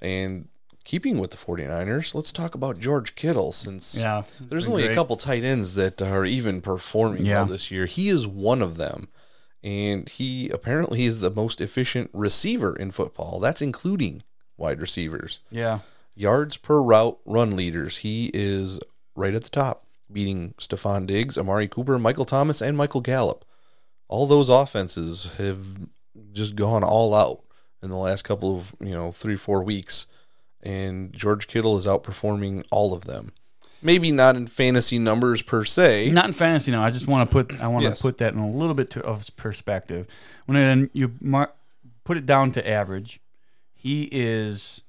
Speaker 1: And keeping with the 49ers, let's talk about George Kittle since
Speaker 6: Yeah,
Speaker 1: there's only a couple tight ends that are even performing
Speaker 6: Yeah.
Speaker 1: well this year. He is one of them. And he apparently is the most efficient receiver in football. That's including wide receivers.
Speaker 6: Yeah,
Speaker 1: Yards per route run leaders. He is right at the top, beating Stefon Diggs, Amari Cooper, Michael Thomas, and Michael Gallup. All those offenses have just gone all out in the last couple of, you know, three, four weeks. And George Kittle is outperforming all of them. Maybe not in fantasy numbers per se.
Speaker 6: not in fantasy. No, I just want to put I want
Speaker 1: Yes.
Speaker 6: to put that in a little bit to, of perspective. When then you mar- put it down to average, he is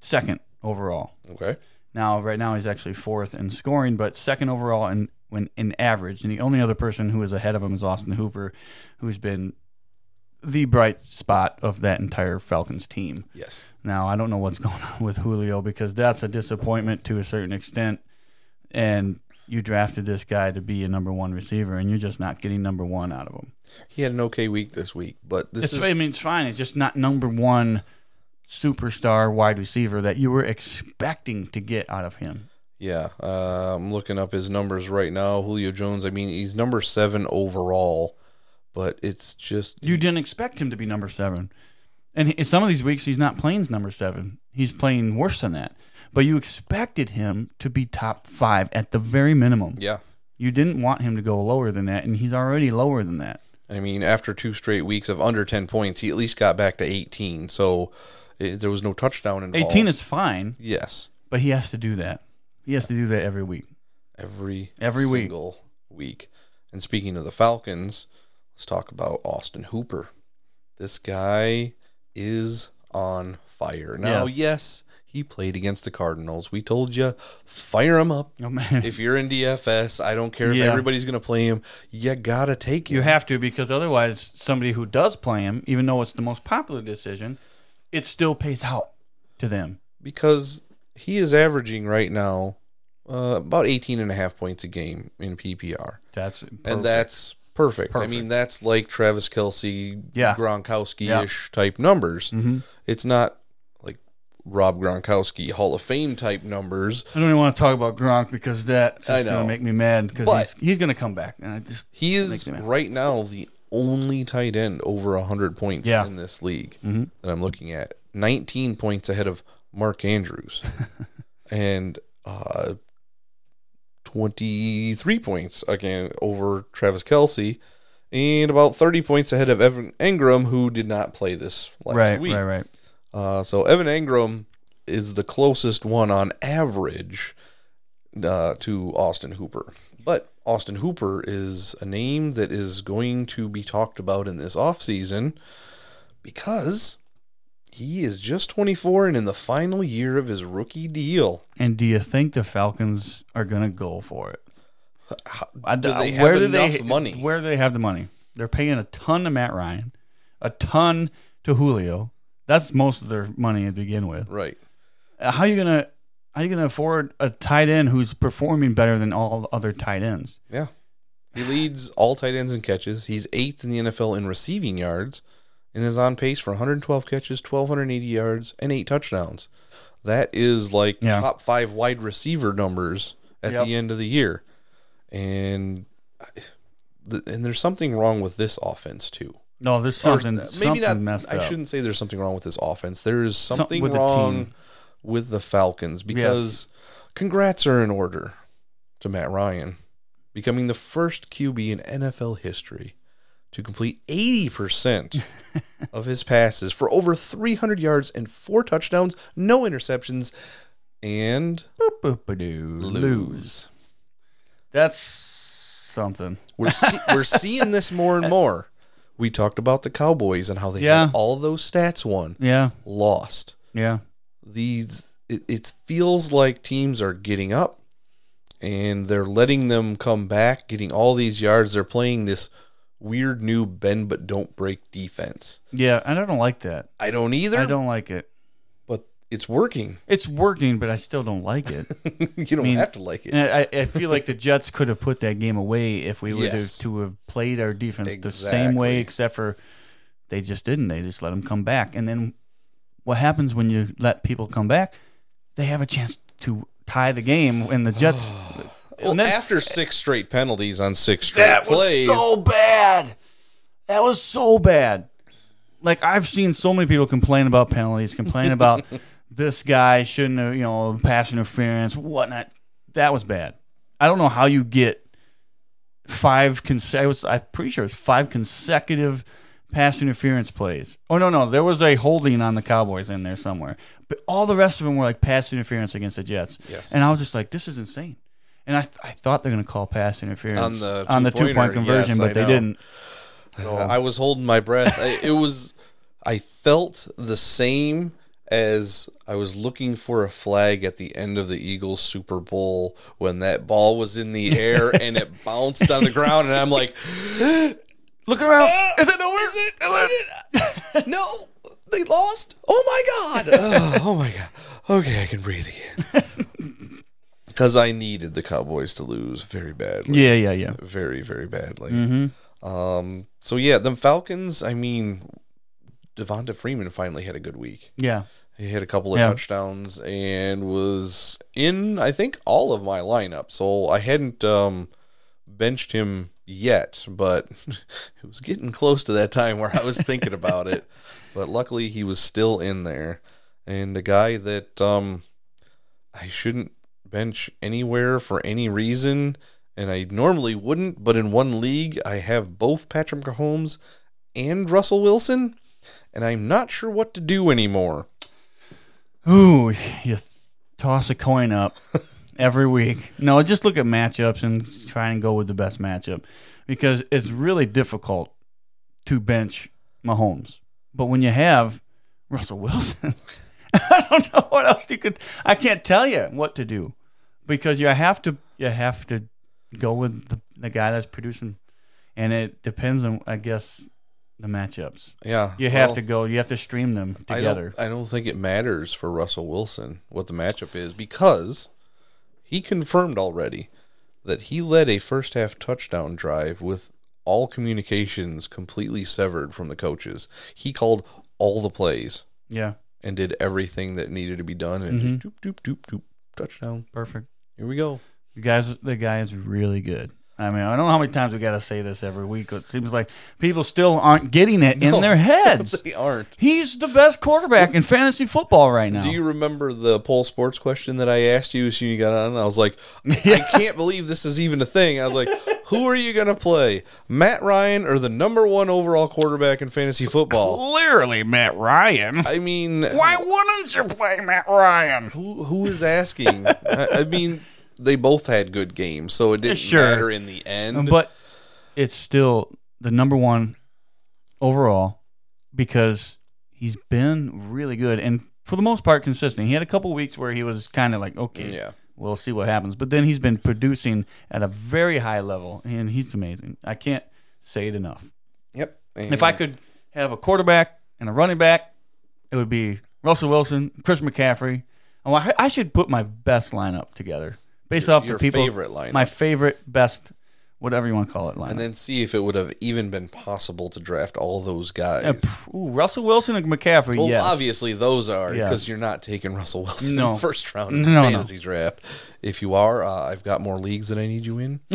Speaker 6: second overall.
Speaker 1: Okay.
Speaker 6: Now, right now, he's actually fourth in scoring, but second overall in when in average. And the only other person who is ahead of him is Austin Hooper, who's been the bright spot of that entire Falcons team.
Speaker 1: Yes.
Speaker 6: Now, I don't know what's (laughs) going on with Julio because that's a disappointment to a certain extent. And you drafted this guy to be a number one receiver, and you're just not getting number one out of him.
Speaker 1: He had an okay week this week, but this
Speaker 6: It's,
Speaker 1: is
Speaker 6: I mean, it's fine. It's just not number one superstar wide receiver that you were expecting to get out of him.
Speaker 1: yeah. Uh, I'm looking up his numbers right now. Julio Jones. I mean, he's number seven overall, but it's just
Speaker 6: You didn't expect him to be number seven. And some of these weeks, he's not playing number seven. He's playing worse than that. But you expected him to be top five at the very minimum.
Speaker 1: yeah.
Speaker 6: You didn't want him to go lower than that, and he's already lower than that.
Speaker 1: I mean, after two straight weeks of under 10 points, he at least got back to 18. So it, there was no touchdown involved.
Speaker 6: 18 is fine,
Speaker 1: yes,
Speaker 6: but he has to do that. He has to do that every week.
Speaker 1: every
Speaker 6: Every week.
Speaker 1: single week. And speaking of the Falcons, let's talk about Austin Hooper. This guy is on fire. Now,
Speaker 6: Yes.
Speaker 1: yes, he played against the Cardinals. We told you, fire him up.
Speaker 6: Oh man,
Speaker 1: If you're in DFS, I don't care if everybody's going to play him. You got to take him.
Speaker 6: you have to because otherwise, somebody who does play him, even though it's the most popular decision, it still pays out to them.
Speaker 1: because he is averaging right now uh, about 18 and a half points a game in PPR.
Speaker 6: That's
Speaker 1: And that's perfect. I mean, that's like Travis Kelce,
Speaker 6: Yeah.
Speaker 1: Gronkowski ish type numbers.
Speaker 6: Mm-hmm.
Speaker 1: It's not like Rob Gronkowski Hall of Fame type numbers.
Speaker 6: I don't even want to talk about Gronk because that's going to make me mad because he's, he's going to come back. And I just
Speaker 1: He is right now the only tight end over 100 points
Speaker 6: Yeah.
Speaker 1: in this league
Speaker 6: Mhm.
Speaker 1: that I'm looking at. 19 points ahead of Mark Andrews. (laughs) and uh, 23 points again over Travis Kelce. And about 30 points ahead of Evan Engram, who did not play this last
Speaker 6: right,
Speaker 1: week.
Speaker 6: right, right.
Speaker 1: Uh, so Evan Engram is the closest one on average uh, to Austin Hooper. But Austin Hooper is a name that is going to be talked about in this offseason because he is just 24 and in the final year of his rookie deal.
Speaker 6: And do you think the Falcons are going to go for it? I
Speaker 1: do they have enough money?
Speaker 6: Where do they have the money? They're paying a ton to Matt Ryan, a ton to Julio. That's most of their money to begin with.
Speaker 1: Right.
Speaker 6: Uh, How you gonna how you gonna afford a tight end who's performing better than all other tight ends?
Speaker 1: Yeah. He leads all tight ends in catches. He's eighth in the NFL in receiving yards and is on pace for 112 catches, 1,280 yards, and eight touchdowns. That is like
Speaker 6: Yeah.
Speaker 1: top five wide receiver numbers at
Speaker 6: Yep.
Speaker 1: the end of the year. And the, and there's something wrong with this offense too.
Speaker 6: No, this
Speaker 1: Or
Speaker 6: something
Speaker 1: maybe
Speaker 6: something
Speaker 1: not.
Speaker 6: messed
Speaker 1: I
Speaker 6: up.
Speaker 1: shouldn't say there's something wrong with this offense. There is something
Speaker 6: with
Speaker 1: wrong
Speaker 6: team.
Speaker 1: with the Falcons because congrats are in order to Matt Ryan becoming the first QB in NFL history to complete 80% (laughs) of his passes for over 300 yards and four touchdowns, no interceptions, and lose.
Speaker 6: That's something.
Speaker 1: We're see- (laughs) we're seeing this more and more. we talked about the Cowboys and how they
Speaker 6: Yeah.
Speaker 1: had all those stats won,
Speaker 6: Yeah,
Speaker 1: lost.
Speaker 6: yeah.
Speaker 1: These it, it feels like teams are getting up and they're letting them come back, getting all these yards. They're playing this weird new bend but don't break defense.
Speaker 6: Yeah, and I don't like that.
Speaker 1: I don't either,
Speaker 6: I don't like it.
Speaker 1: but it's working.
Speaker 6: It's working, but I still don't like it. (laughs)
Speaker 1: you don't
Speaker 6: mean,
Speaker 1: have to like it.
Speaker 6: I, I feel like the Jets could have put that game away if we would
Speaker 1: Yes.
Speaker 6: have to have played our defense the same way, except for they just didn't. They just let them come back. And then what happens when you let people come back? They have a chance to tie the game, and the Jets. (sighs) (sighs) Oh.
Speaker 1: Well,
Speaker 6: and then-
Speaker 1: after six straight penalties on six straight plays, That was so
Speaker 6: bad. That was so bad. Like I've seen so many people complain about penalties, complain about (laughs) this guy shouldn't have, you know, pass interference, whatnot. That was bad. I don't know how you get five. Cons- I was, I'm pretty sure it's five consecutive pass interference plays. Oh no, no, there was a holding on the Cowboys in there somewhere, but all the rest of them were like pass interference against the Jets.
Speaker 1: Yes.
Speaker 6: and I was just like, this is insane. And I, I thought they're going to call pass interference
Speaker 1: On the
Speaker 6: on the two point conversion,
Speaker 1: yes,
Speaker 6: but
Speaker 1: I
Speaker 6: they
Speaker 1: know.
Speaker 6: didn't.
Speaker 1: I was holding my breath. I, it was, I felt the same as I was looking for a flag at the end of the Eagles Super Bowl when that ball was in the air (laughs) and it bounced on the ground, and I'm like, (gasps)
Speaker 6: Look around.
Speaker 1: Uh, "Is it over? (laughs) Is it? no, they lost. Oh my god! (laughs) Oh, oh my god! Okay, I can breathe again. Because I needed the Cowboys to lose very badly.
Speaker 6: Yeah, yeah, yeah.
Speaker 1: very very badly.
Speaker 6: Mm-hmm.
Speaker 1: Um. So yeah, the Falcons. I mean, Devonta Freeman finally had a good week.
Speaker 6: Yeah.
Speaker 1: He hit a couple of
Speaker 6: Yeah.
Speaker 1: touchdowns and was in, I think, all of my lineup. So I hadn't um, benched him yet, but (laughs) it was getting close to that time where I was thinking about it. (laughs) But luckily, he was still in there, and a guy that um, I shouldn't bench anywhere for any reason, and I normally wouldn't. But in one league, I have both Patrick Mahomes and Russell Wilson, and I'm not sure what to do anymore.
Speaker 6: Ooh, you toss a coin up (laughs) every week. No, just look at matchups and try and go with the best matchup because it's really difficult to bench Mahomes. But when you have Russell Wilson, (laughs) I don't know what else you could. I can't tell you what to do because you have to. You have to go with the, the guy that's producing, and it depends on, I guess, the matchups.
Speaker 1: Yeah,
Speaker 6: You have
Speaker 1: well,
Speaker 6: to go. You have to stream them
Speaker 1: I
Speaker 6: together.
Speaker 1: don't, I don't think it matters for Russell Wilson what the matchup is because he confirmed already that he led a first half touchdown drive with all communications completely severed from the coaches. He called all the plays
Speaker 6: Yeah,
Speaker 1: and did everything that needed to be done and
Speaker 6: Mm-hmm.
Speaker 1: just doop doop doop doop touchdown.
Speaker 6: perfect.
Speaker 1: Here we go.
Speaker 6: The guys, the guy is really good. I mean, I don't know how many times we got to say this every week. It seems like people still aren't getting it in
Speaker 1: No.
Speaker 6: their (laughs) heads.
Speaker 1: They aren't.
Speaker 6: He's the best quarterback in fantasy football right now.
Speaker 1: Do you remember the poll sports question that I asked you as soon as you got on? I was like, (laughs) I can't believe this is even a thing. I was like, who are you going to play, Matt Ryan or the number one overall quarterback in fantasy football?
Speaker 6: Clearly, Matt Ryan.
Speaker 1: I mean, why
Speaker 6: wouldn't you play Matt Ryan?
Speaker 1: who who is asking? I, I mean, they both had good games, so it didn't
Speaker 6: Sure.
Speaker 1: matter in the end.
Speaker 6: But it's still the number one overall because he's been really good and for the most part consistent. He had a couple weeks where he was kind of like, okay,
Speaker 1: Yeah.
Speaker 6: we'll see what happens. But then he's been producing at a very high level, and he's amazing. I can't say it enough.
Speaker 1: yep.
Speaker 6: If I could have a quarterback and a running back, it would be Russell Wilson, Chris McCaffrey. I, I should put my best lineup together based
Speaker 1: Your-
Speaker 6: off
Speaker 1: your
Speaker 6: the people.
Speaker 1: favorite lineup.
Speaker 6: My favorite, best, whatever you want to call it, lineup.
Speaker 1: and then see if it would have even been possible to draft all those guys.
Speaker 6: Pff, ooh, Russell Wilson and McCaffrey.
Speaker 1: Well,
Speaker 6: yes,
Speaker 1: obviously those are
Speaker 6: Yes.
Speaker 1: because you're not taking Russell Wilson in
Speaker 6: No.
Speaker 1: the first round of (laughs) the
Speaker 6: No, no.
Speaker 1: fantasy draft. If you are, uh, I've got more leagues that I need you in, (laughs)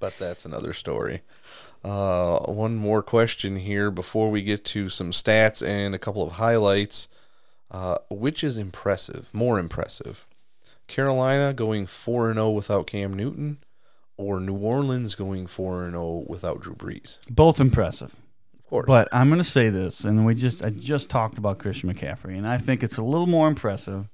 Speaker 1: but that's another story. Uh, one more question here before we get to some stats and a couple of highlights. Uh, which is impressive, more impressive? Carolina going 4 0 without Cam Newton, or New Orleans going 4 0 without Drew Brees?
Speaker 6: both impressive.
Speaker 1: Of course.
Speaker 6: But I'm going to say this, and we just I just talked about Christian McCaffrey, and I think it's a little more impressive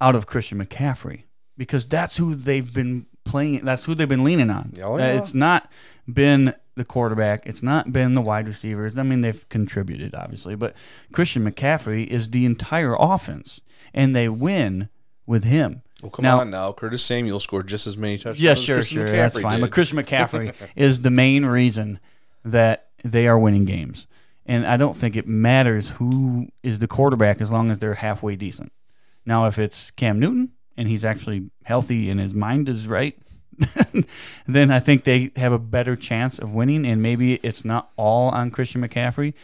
Speaker 6: out of Christian McCaffrey because that's who they've been playing. That's who they've been leaning on.
Speaker 1: Oh, yeah.
Speaker 6: It's not been the quarterback. It's not been the wide receivers. I mean, they've contributed obviously, but Christian McCaffrey is the entire offense, and they win with him.
Speaker 1: Well, come
Speaker 6: Now-
Speaker 1: on now. Curtis Samuel scored just as many touchdowns.
Speaker 6: Yeah,
Speaker 1: as
Speaker 6: sure, sure, that's fine.
Speaker 1: did.
Speaker 6: But Christian McCaffrey (laughs) is the main reason that they are winning games, and I don't think it matters who is the quarterback as long as they're halfway decent. Now, if it's Cam Newton and he's actually healthy and his mind is right, (laughs) then I think they have a better chance of winning. And maybe it's not all on Christian McCaffrey,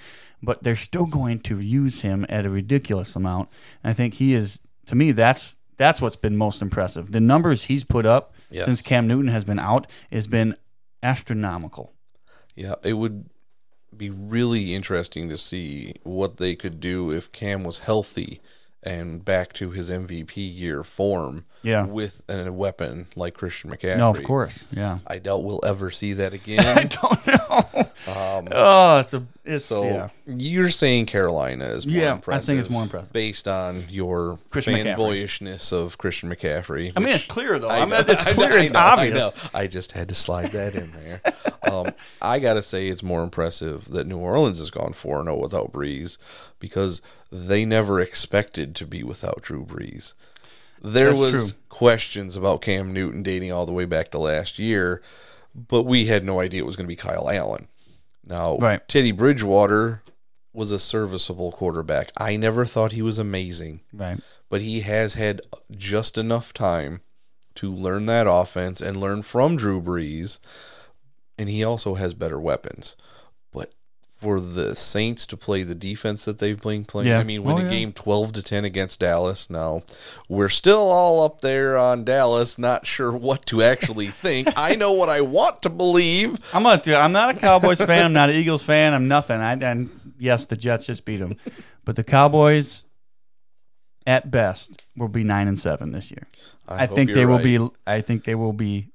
Speaker 6: but they're still going to use him at a ridiculous amount. And I think he is, to me, that's that's what's been most impressive. The numbers he's put up
Speaker 1: Yes.
Speaker 6: since Cam Newton has been out has been astronomical.
Speaker 1: Yeah, it would be really interesting to see what they could do if Cam was healthy and back to his MVP year form.
Speaker 6: Yeah.
Speaker 1: with a weapon like Christian McCaffrey.
Speaker 6: No, of course, yeah.
Speaker 1: I doubt we'll ever see that (laughs) again.
Speaker 6: I don't know. oh, it's a it's
Speaker 1: so
Speaker 6: yeah.
Speaker 1: you're saying Carolina is more
Speaker 6: Yeah, I think it's more impressive.
Speaker 1: based on your
Speaker 6: Christian
Speaker 1: fanboyishness of Christian McCaffrey.
Speaker 6: I mean, it's clear though.
Speaker 1: I
Speaker 6: I mean, it's
Speaker 1: I
Speaker 6: clear.
Speaker 1: I
Speaker 6: It's
Speaker 1: know, I
Speaker 6: obvious.
Speaker 1: know. I just had to slide that in there. um, I gotta say, it's more impressive that New Orleans has gone four and zero without Brees because they never expected to be without Drew Brees. There
Speaker 6: That's
Speaker 1: was
Speaker 6: true.
Speaker 1: questions about Cam Newton dating all the way back to last year, but we had no idea it was going to be Kyle Allen. Now,
Speaker 6: Right.
Speaker 1: Teddy Bridgewater was a serviceable quarterback. I never thought he was amazing
Speaker 6: Right.
Speaker 1: but he has had just enough time to learn that offense and learn from Drew Brees, and he also has better weapons. For the Saints to play the defense that they've been playing,
Speaker 6: Yeah.
Speaker 1: I mean, win
Speaker 6: Oh,
Speaker 1: a
Speaker 6: yeah.
Speaker 1: game twelve to ten against Dallas. Now we're still all up there on Dallas, not sure what to actually (laughs) think. I know what I want to believe.
Speaker 6: I'm not. I'm not a Cowboys fan. I'm not an Eagles fan. I'm nothing. I and yes, the Jets just beat them, but the Cowboys, at best, will be nine and seven this year. I,
Speaker 1: hope
Speaker 6: think they will
Speaker 1: right.
Speaker 6: be. I think they will be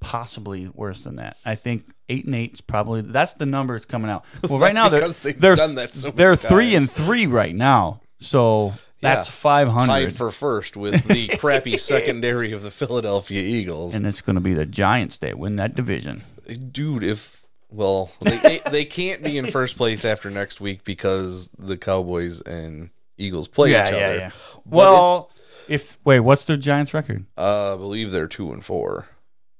Speaker 6: possibly worse than that. I think eight and eight is probably that's the numbers coming out. (laughs) Well, right now they're
Speaker 1: they've
Speaker 6: they're
Speaker 1: done that so
Speaker 6: they're three and three right now. So that's
Speaker 1: Yeah.
Speaker 6: five hundred.
Speaker 1: tied for first with the (laughs) crappy secondary of the Philadelphia Eagles.
Speaker 6: and it's going to be the Giants that win that division.
Speaker 1: dude if well they (laughs) they can't be in first place after next week because the cowboys and eagles play each other But
Speaker 6: Well, if wait, what's the Giants record?
Speaker 1: uh, i believe they're two and four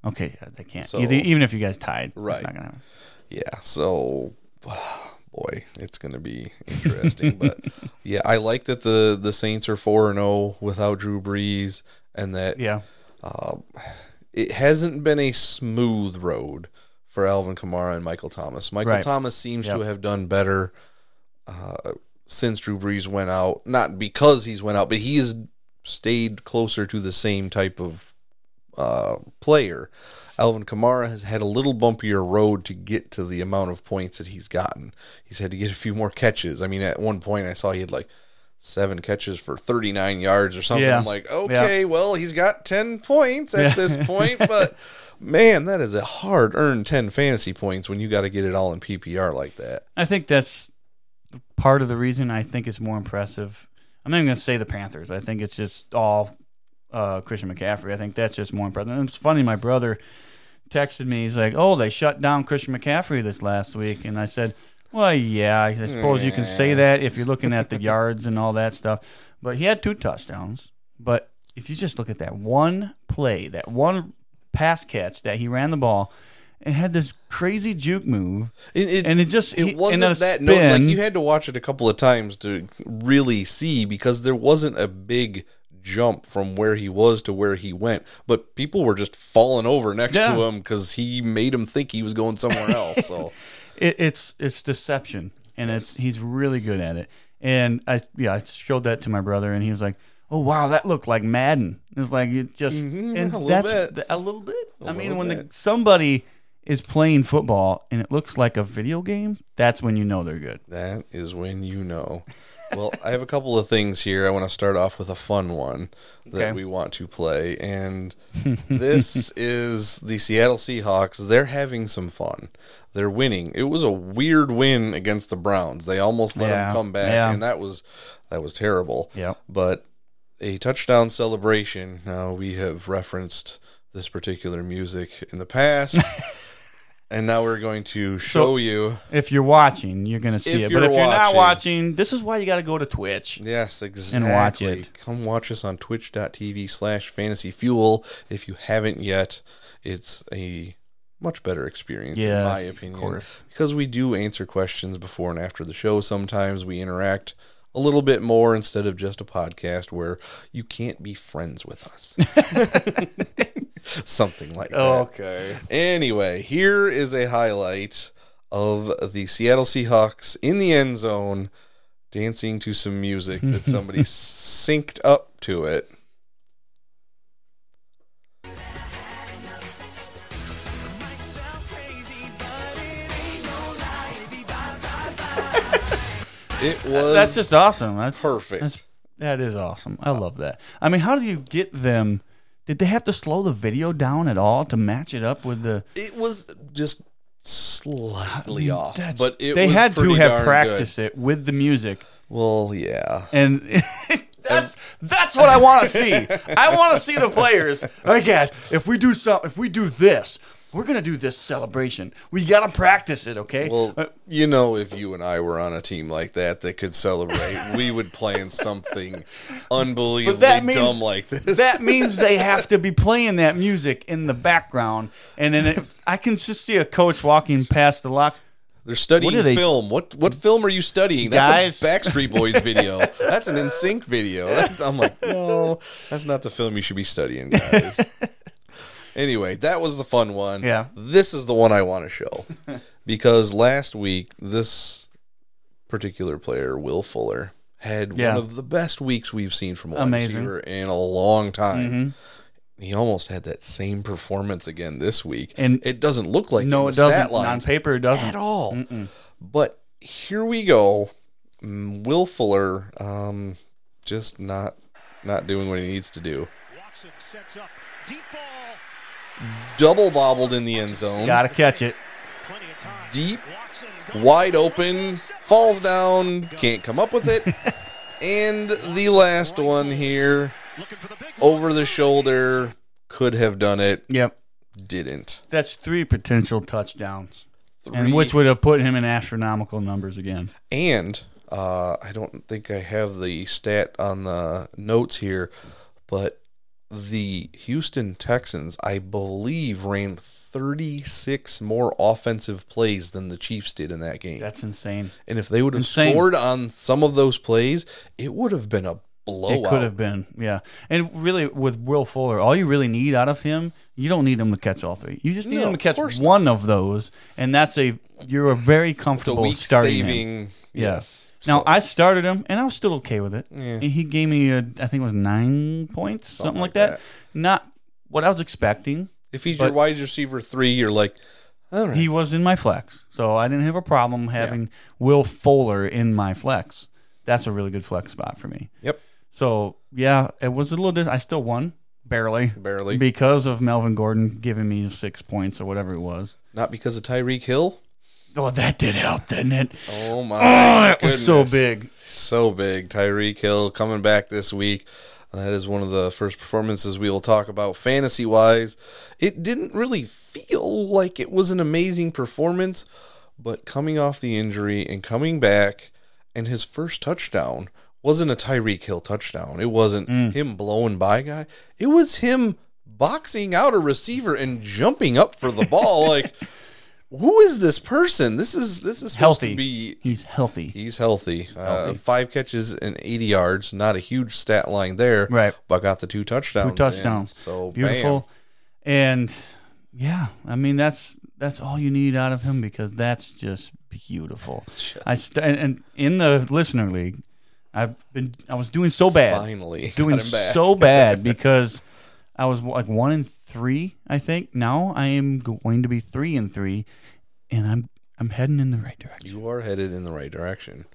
Speaker 6: Okay, yeah, they can't.
Speaker 1: So-
Speaker 6: even if you guys tied, it's
Speaker 1: Right.
Speaker 6: not gonna happen.
Speaker 1: yeah so (sighs) boy it's gonna be interesting but (laughs) yeah i like that the the saints are 4 and 0 without drew brees and that
Speaker 6: Yeah,
Speaker 1: it hasn't been a smooth road for Alvin Kamara and Michael Thomas. Michael
Speaker 6: Right.
Speaker 1: Thomas seems
Speaker 6: Yep.
Speaker 1: to have done better uh, since Drew Brees went out. Not because he's went out, but he has stayed closer to the same type of uh, player. Alvin Kamara has had a little bumpier road to get to the amount of points that he's gotten. He's had to get a few more catches. I mean, at one point I saw he had like seven catches for 39 yards or something.
Speaker 6: Yeah.
Speaker 1: I'm like, okay, well, he's got 10 points at
Speaker 6: Yeah.
Speaker 1: this (laughs) point, but man, that is a hard earned 10 fantasy points when you got to get it all in PPR like that.
Speaker 6: I think that's part of the reason I think it's more impressive. I'm not even gonna say the Panthers. I think it's just all uh, Christian McCaffrey. I think that's just more impressive. And it's funny. My brother texted me. He's like, "Oh, they shut down Christian McCaffrey this last week," and I said. Well, yeah, I suppose you can say that if you're looking at the (laughs) yards and all that stuff. But he had two touchdowns. But if you just look at that one play, that one pass catch that he ran the ball and had this crazy juke move,
Speaker 1: It, it,
Speaker 6: and it just
Speaker 1: it wasn't that no, like you had to watch it a couple of times to really see because there wasn't a big jump from where he was to where he went, but people were just falling over next
Speaker 6: Yeah.
Speaker 1: to him because he made him think he was going somewhere (laughs) else. So
Speaker 6: it, it's it's deception, and it's he's really good at it. And I yeah, I showed that to my brother, and he was like, "Oh wow, that looked like Madden." It's like it just
Speaker 1: Mhm,
Speaker 6: and
Speaker 1: a little
Speaker 6: that's
Speaker 1: bit.
Speaker 6: a little bit. I mean, when the, somebody is playing football and it looks like a video game, that's when you know they're good.
Speaker 1: that is when you know. Well, I have a couple of things here. I want to start off with a fun one that
Speaker 6: Okay.
Speaker 1: we want to play, and this (laughs) is the Seattle Seahawks. They're having some fun. They're winning. It was a weird win against the Browns. They almost let
Speaker 6: Yeah,
Speaker 1: them come back,
Speaker 6: yeah.
Speaker 1: and that was that was terrible.
Speaker 6: Yeah,
Speaker 1: But a touchdown celebration. Now we have referenced this particular music in the past. (laughs) And now we're going to show you.
Speaker 6: If you're watching, you're going to see it. But if you're not
Speaker 1: watching-
Speaker 6: this is why you got to go to Twitch.
Speaker 1: Yes, exactly.
Speaker 6: And watch it.
Speaker 1: Come watch us on twitch.tv slash fantasy fuel. If you haven't yet, it's a much better experience, in
Speaker 6: Yes,
Speaker 1: my
Speaker 6: of
Speaker 1: opinion.
Speaker 6: course.
Speaker 1: Because we do answer questions before and after the show. Sometimes we interact a little bit more instead of just a podcast where you can't be friends with us. (laughs) (laughs) (laughs) Something like that.
Speaker 6: Okay.
Speaker 1: Anyway, here is a highlight of the Seattle Seahawks in the end zone dancing to some music that somebody (laughs) synced up to it. (laughs) It was
Speaker 6: That's just awesome. That's
Speaker 1: perfect.
Speaker 6: That's, that is awesome. I love that. I mean, how do you get them? Did they have to slow the video down at all to match it up with the?
Speaker 1: it was just slightly mm, off,
Speaker 6: That's-
Speaker 1: but it
Speaker 6: they had to have practiced it with the music,
Speaker 1: Well, yeah.
Speaker 6: and (laughs) that's that's what I want to see. I want to see the players. (laughs) All right, guys, if we do some, if we do this, we're gonna do this celebration. We gotta practice it, okay?
Speaker 1: Well,
Speaker 6: Uh,
Speaker 1: you know, if you and I were on a team like that that could celebrate, we would plan something (laughs) unbelievably
Speaker 6: means
Speaker 1: dumb like this.
Speaker 6: That means they (laughs) have to be playing that music in the background, and then it, I can just see a coach walking past the lock.
Speaker 1: They're studying
Speaker 6: What they-
Speaker 1: film. What what film are you studying? That's
Speaker 6: Guys.
Speaker 1: a Backstreet Boys (laughs) video. that's an NSYNC video. That's- I'm like, no, that's not the film you should be studying, guys. Anyway, that was the fun one.
Speaker 6: Yeah.
Speaker 1: This is the one I want to show (laughs) because last week this particular player, Will Fuller, had
Speaker 6: Yeah.
Speaker 1: one of the best weeks we've seen from a wide
Speaker 6: Amazing.
Speaker 1: receiver in a long time.
Speaker 6: Mm-hmm.
Speaker 1: He almost had that same performance again this week,
Speaker 6: And-
Speaker 1: it doesn't look like
Speaker 6: No, it doesn't.
Speaker 1: stat lines
Speaker 6: On paper, it doesn't
Speaker 1: at all. But here we go. Will Fuller, um, just not not doing what he needs to do.
Speaker 7: Watson sets up. Deep ball.
Speaker 1: Double bobbled in the end zone.
Speaker 6: Gotta catch it.
Speaker 7: Plenty of time.
Speaker 1: Deep, wide open, falls down, can't come up with it. (laughs) and the last one here,
Speaker 7: looking for the big one.
Speaker 1: over the shoulder, could have done it,
Speaker 6: Yep,
Speaker 1: didn't.
Speaker 6: that's three potential touchdowns,
Speaker 1: Three.
Speaker 6: and which would have put him in astronomical numbers again.
Speaker 1: And uh, I don't think I have the stat on the notes here, but the Houston Texans, I believe, ran 36 more offensive plays than the Chiefs did in that game.
Speaker 6: That's insane.
Speaker 1: and if they would have
Speaker 6: insane.
Speaker 1: scored on some of those plays, it would have been a blowout.
Speaker 6: It could have been, yeah. And really, with Will Fuller, all you really need out of him, you don't need him to catch all three. You just need
Speaker 1: No,
Speaker 6: him to catch
Speaker 1: not.
Speaker 6: one of those, and that's a you're a very
Speaker 1: It's a
Speaker 6: comfortable
Speaker 1: week
Speaker 6: starting.
Speaker 1: saving.
Speaker 6: Yeah.
Speaker 1: Yes.
Speaker 6: Now
Speaker 1: So-
Speaker 6: I started him, and I was still okay with it.
Speaker 1: Yeah.
Speaker 6: He gave me, a, I think it was nine points, something, like
Speaker 1: like
Speaker 6: that.
Speaker 1: that.
Speaker 6: Not what I was expecting.
Speaker 1: if he's your wide receiver three, you're like, all right.
Speaker 6: He was in my flex, so I didn't have a problem having Will Fuller in my flex. That's a really good flex spot for me.
Speaker 1: yep.
Speaker 6: So yeah, it was a little. Dis- I still won barely,
Speaker 1: Barely.
Speaker 6: because of Melvin Gordon giving me six points or whatever it was.
Speaker 1: Not because of Tyreek Hill.
Speaker 6: Oh, that did help, didn't it?
Speaker 1: Oh my!
Speaker 6: Oh, that was so big.
Speaker 1: so big. Tyreek Hill coming back this week. That is one of the first performances we will talk about fantasy wise. It didn't really feel like it was an amazing performance, but coming off the injury and coming back, and his first touchdown wasn't a Tyreek Hill touchdown. It wasn't
Speaker 6: Mm.
Speaker 1: him blowing by guy. It was him boxing out a receiver and jumping up for the ball. like, (laughs) who is this person? This is this is supposed
Speaker 6: Healthy.
Speaker 1: to be
Speaker 6: He's healthy.
Speaker 1: He's healthy. Uh,
Speaker 6: Healthy.
Speaker 1: five catches and 80 yards. Not a huge stat line there.
Speaker 6: Right.
Speaker 1: But got the two touchdowns.
Speaker 6: Two touchdowns.
Speaker 1: in. So
Speaker 6: beautiful. And yeah, I mean that's that's all you need out of him because that's just beautiful. (laughs) I st- and, and in the listener league, I've been I was doing so bad,
Speaker 1: Finally. (laughs)
Speaker 6: doing
Speaker 1: got him back.
Speaker 6: so bad (laughs) because I was like one in three. I think now I am going to be three and three, and I'm I'm heading in the right direction.
Speaker 1: You are headed in the right direction.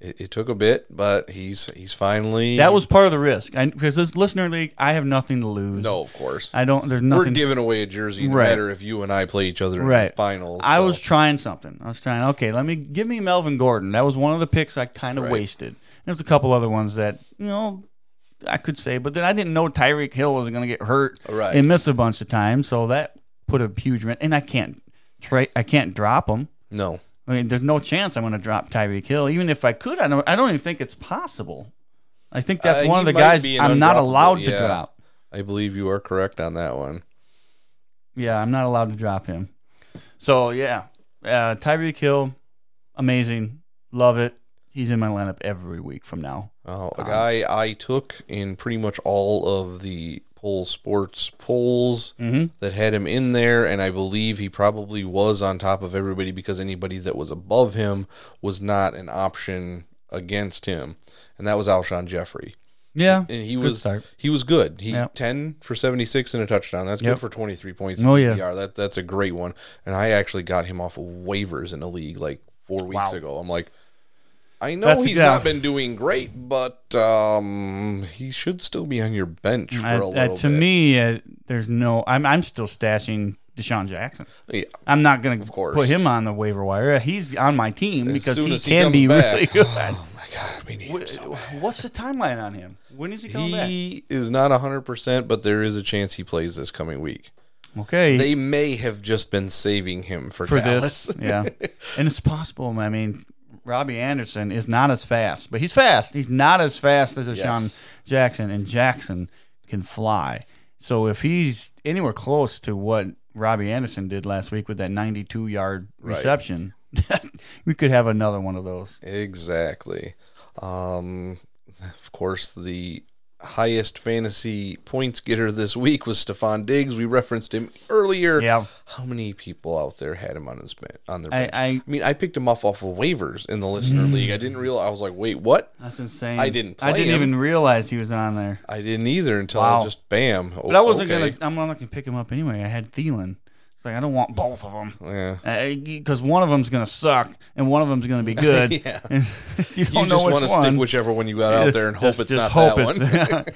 Speaker 1: It, it took a bit, but he's he's finally.
Speaker 6: That was part of the risk I, because this listener league, I have nothing to lose.
Speaker 1: No, of course.
Speaker 6: I don't. There's nothing.
Speaker 1: We're giving away a jersey no
Speaker 6: Right.
Speaker 1: matter if you and I play each other in
Speaker 6: right
Speaker 1: the finals.
Speaker 6: I was trying something. I was trying. Okay, let me give me Melvin Gordon. That was one of the picks I kind of
Speaker 1: Right.
Speaker 6: wasted. There's a couple other ones that you know I could say, but then I didn't know Tyreek Hill was going to get hurt
Speaker 1: Right.
Speaker 6: and miss a bunch of times, so that put a huge rent. And I can't Tra- I can't drop him.
Speaker 1: No.
Speaker 6: I mean, there's no chance I'm going to drop Tyreek Hill. Even if I could, I don't. I don't even think it's possible. I think that's
Speaker 1: Uh,
Speaker 6: one of the guys I'm not allowed to
Speaker 1: yeah.
Speaker 6: drop.
Speaker 1: I believe you are correct on that one.
Speaker 6: Yeah, I'm not allowed to drop him. So yeah, uh, Tyreek Hill, amazing, love it. He's in my lineup every week from now.
Speaker 1: Oh, a guy I took in pretty much all of the poll sports polls
Speaker 6: Mhm.
Speaker 1: that had him in there, and I believe he probably was on top of everybody because anybody that was above him was not an option against him, and that was Alshon Jeffery.
Speaker 6: Yeah,
Speaker 1: And he was
Speaker 6: start.
Speaker 1: he was good. He
Speaker 6: Yep.
Speaker 1: ten for seventy six and a touchdown. That's
Speaker 6: Yep.
Speaker 1: good for twenty three points.
Speaker 6: Oh, yeah.
Speaker 1: PPR. that that's a great one. And I actually got him off of waivers in the league like four weeks
Speaker 6: Wow.
Speaker 1: ago. I'm like, I know
Speaker 6: That's-
Speaker 1: he's
Speaker 6: yeah.
Speaker 1: not been doing great, but um, he should still be on your bench for
Speaker 6: I-
Speaker 1: a
Speaker 6: uh,
Speaker 1: little
Speaker 6: to
Speaker 1: bit.
Speaker 6: me, uh, there's no. I'm I'm still stashing DeSean Jackson.
Speaker 1: yeah,
Speaker 6: I'm not going to
Speaker 1: course.
Speaker 6: put him on the waiver wire. He's on my team
Speaker 1: As
Speaker 6: because
Speaker 1: soon
Speaker 6: he
Speaker 1: as he
Speaker 6: can
Speaker 1: comes
Speaker 6: be
Speaker 1: back.
Speaker 6: really good. (sighs)
Speaker 1: oh my god, we need him so.
Speaker 6: What's the timeline on him? When is he coming back?
Speaker 1: He is not hundred percent, but there is a chance he plays this coming week.
Speaker 6: Okay,
Speaker 1: They may have just been saving him for,
Speaker 6: for
Speaker 1: Dallas.
Speaker 6: this, (laughs) yeah, and it's possible. I mean, Robbie Anderson is not as fast, but he's fast. He's not as fast as DeSean
Speaker 1: Yes.
Speaker 6: Jackson, and Jackson can fly. So if he's anywhere close to what Robbie Anderson did last week with that 92 yard
Speaker 1: Right.
Speaker 6: reception, (laughs) we could have another one of those.
Speaker 1: Exactly. Um, of course, the highest fantasy points getter this week was Stefon Diggs. We referenced him earlier.
Speaker 6: Yeah.
Speaker 1: How many people out there had him on his ben- on their
Speaker 6: I-
Speaker 1: bench?
Speaker 6: I-
Speaker 1: mean, I picked him off off of waivers in the listener mm. league. I didn't realize. I was like, wait, what?
Speaker 6: That's insane.
Speaker 1: I didn't
Speaker 6: I didn't
Speaker 1: him.
Speaker 6: even realize he was on there.
Speaker 1: I didn't either until
Speaker 6: Wow.
Speaker 1: I just bam.
Speaker 6: But I wasn't
Speaker 1: okay.
Speaker 6: gonna. I'm not gonna pick him up anyway. I had Thielen. It's like I don't want both of them.
Speaker 1: Yeah.
Speaker 6: because one of them's gonna suck and one of them's gonna be good. (laughs)
Speaker 1: Yeah. (laughs)
Speaker 6: You
Speaker 1: You just want to stick whichever one you got out there and (laughs) hope
Speaker 6: Just-
Speaker 1: it's
Speaker 6: just
Speaker 1: not
Speaker 6: hope
Speaker 1: that one.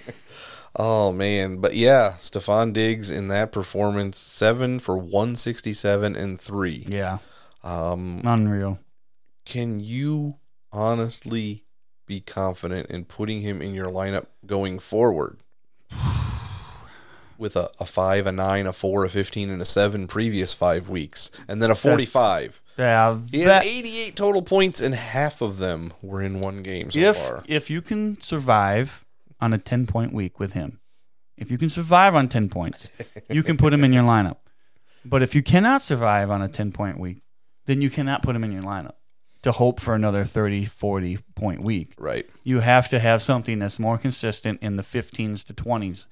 Speaker 1: Oh man, but yeah, Stefon Diggs in that performance, seven for one sixty seven and three.
Speaker 6: yeah,
Speaker 1: Um,
Speaker 6: unreal.
Speaker 1: can you honestly be confident in putting him in your lineup going forward? (sighs) (sighs) (sighs) With a, a five, a nine, a four, a fifteen, and a seven previous five weeks, and then a forty-five.
Speaker 6: Yeah,
Speaker 1: He
Speaker 6: that-
Speaker 1: has eighty-eight total points, and half of them were in one game so
Speaker 6: if
Speaker 1: far.
Speaker 6: if you can survive on a ten point week with him, if you can survive on ten points, you can put him in your (laughs) lineup. But if you cannot survive on a ten point week, then you cannot put him in your lineup to hope for another 30, 40 point week.
Speaker 1: Right.
Speaker 6: you have to have something that's more consistent in the 15s to 20s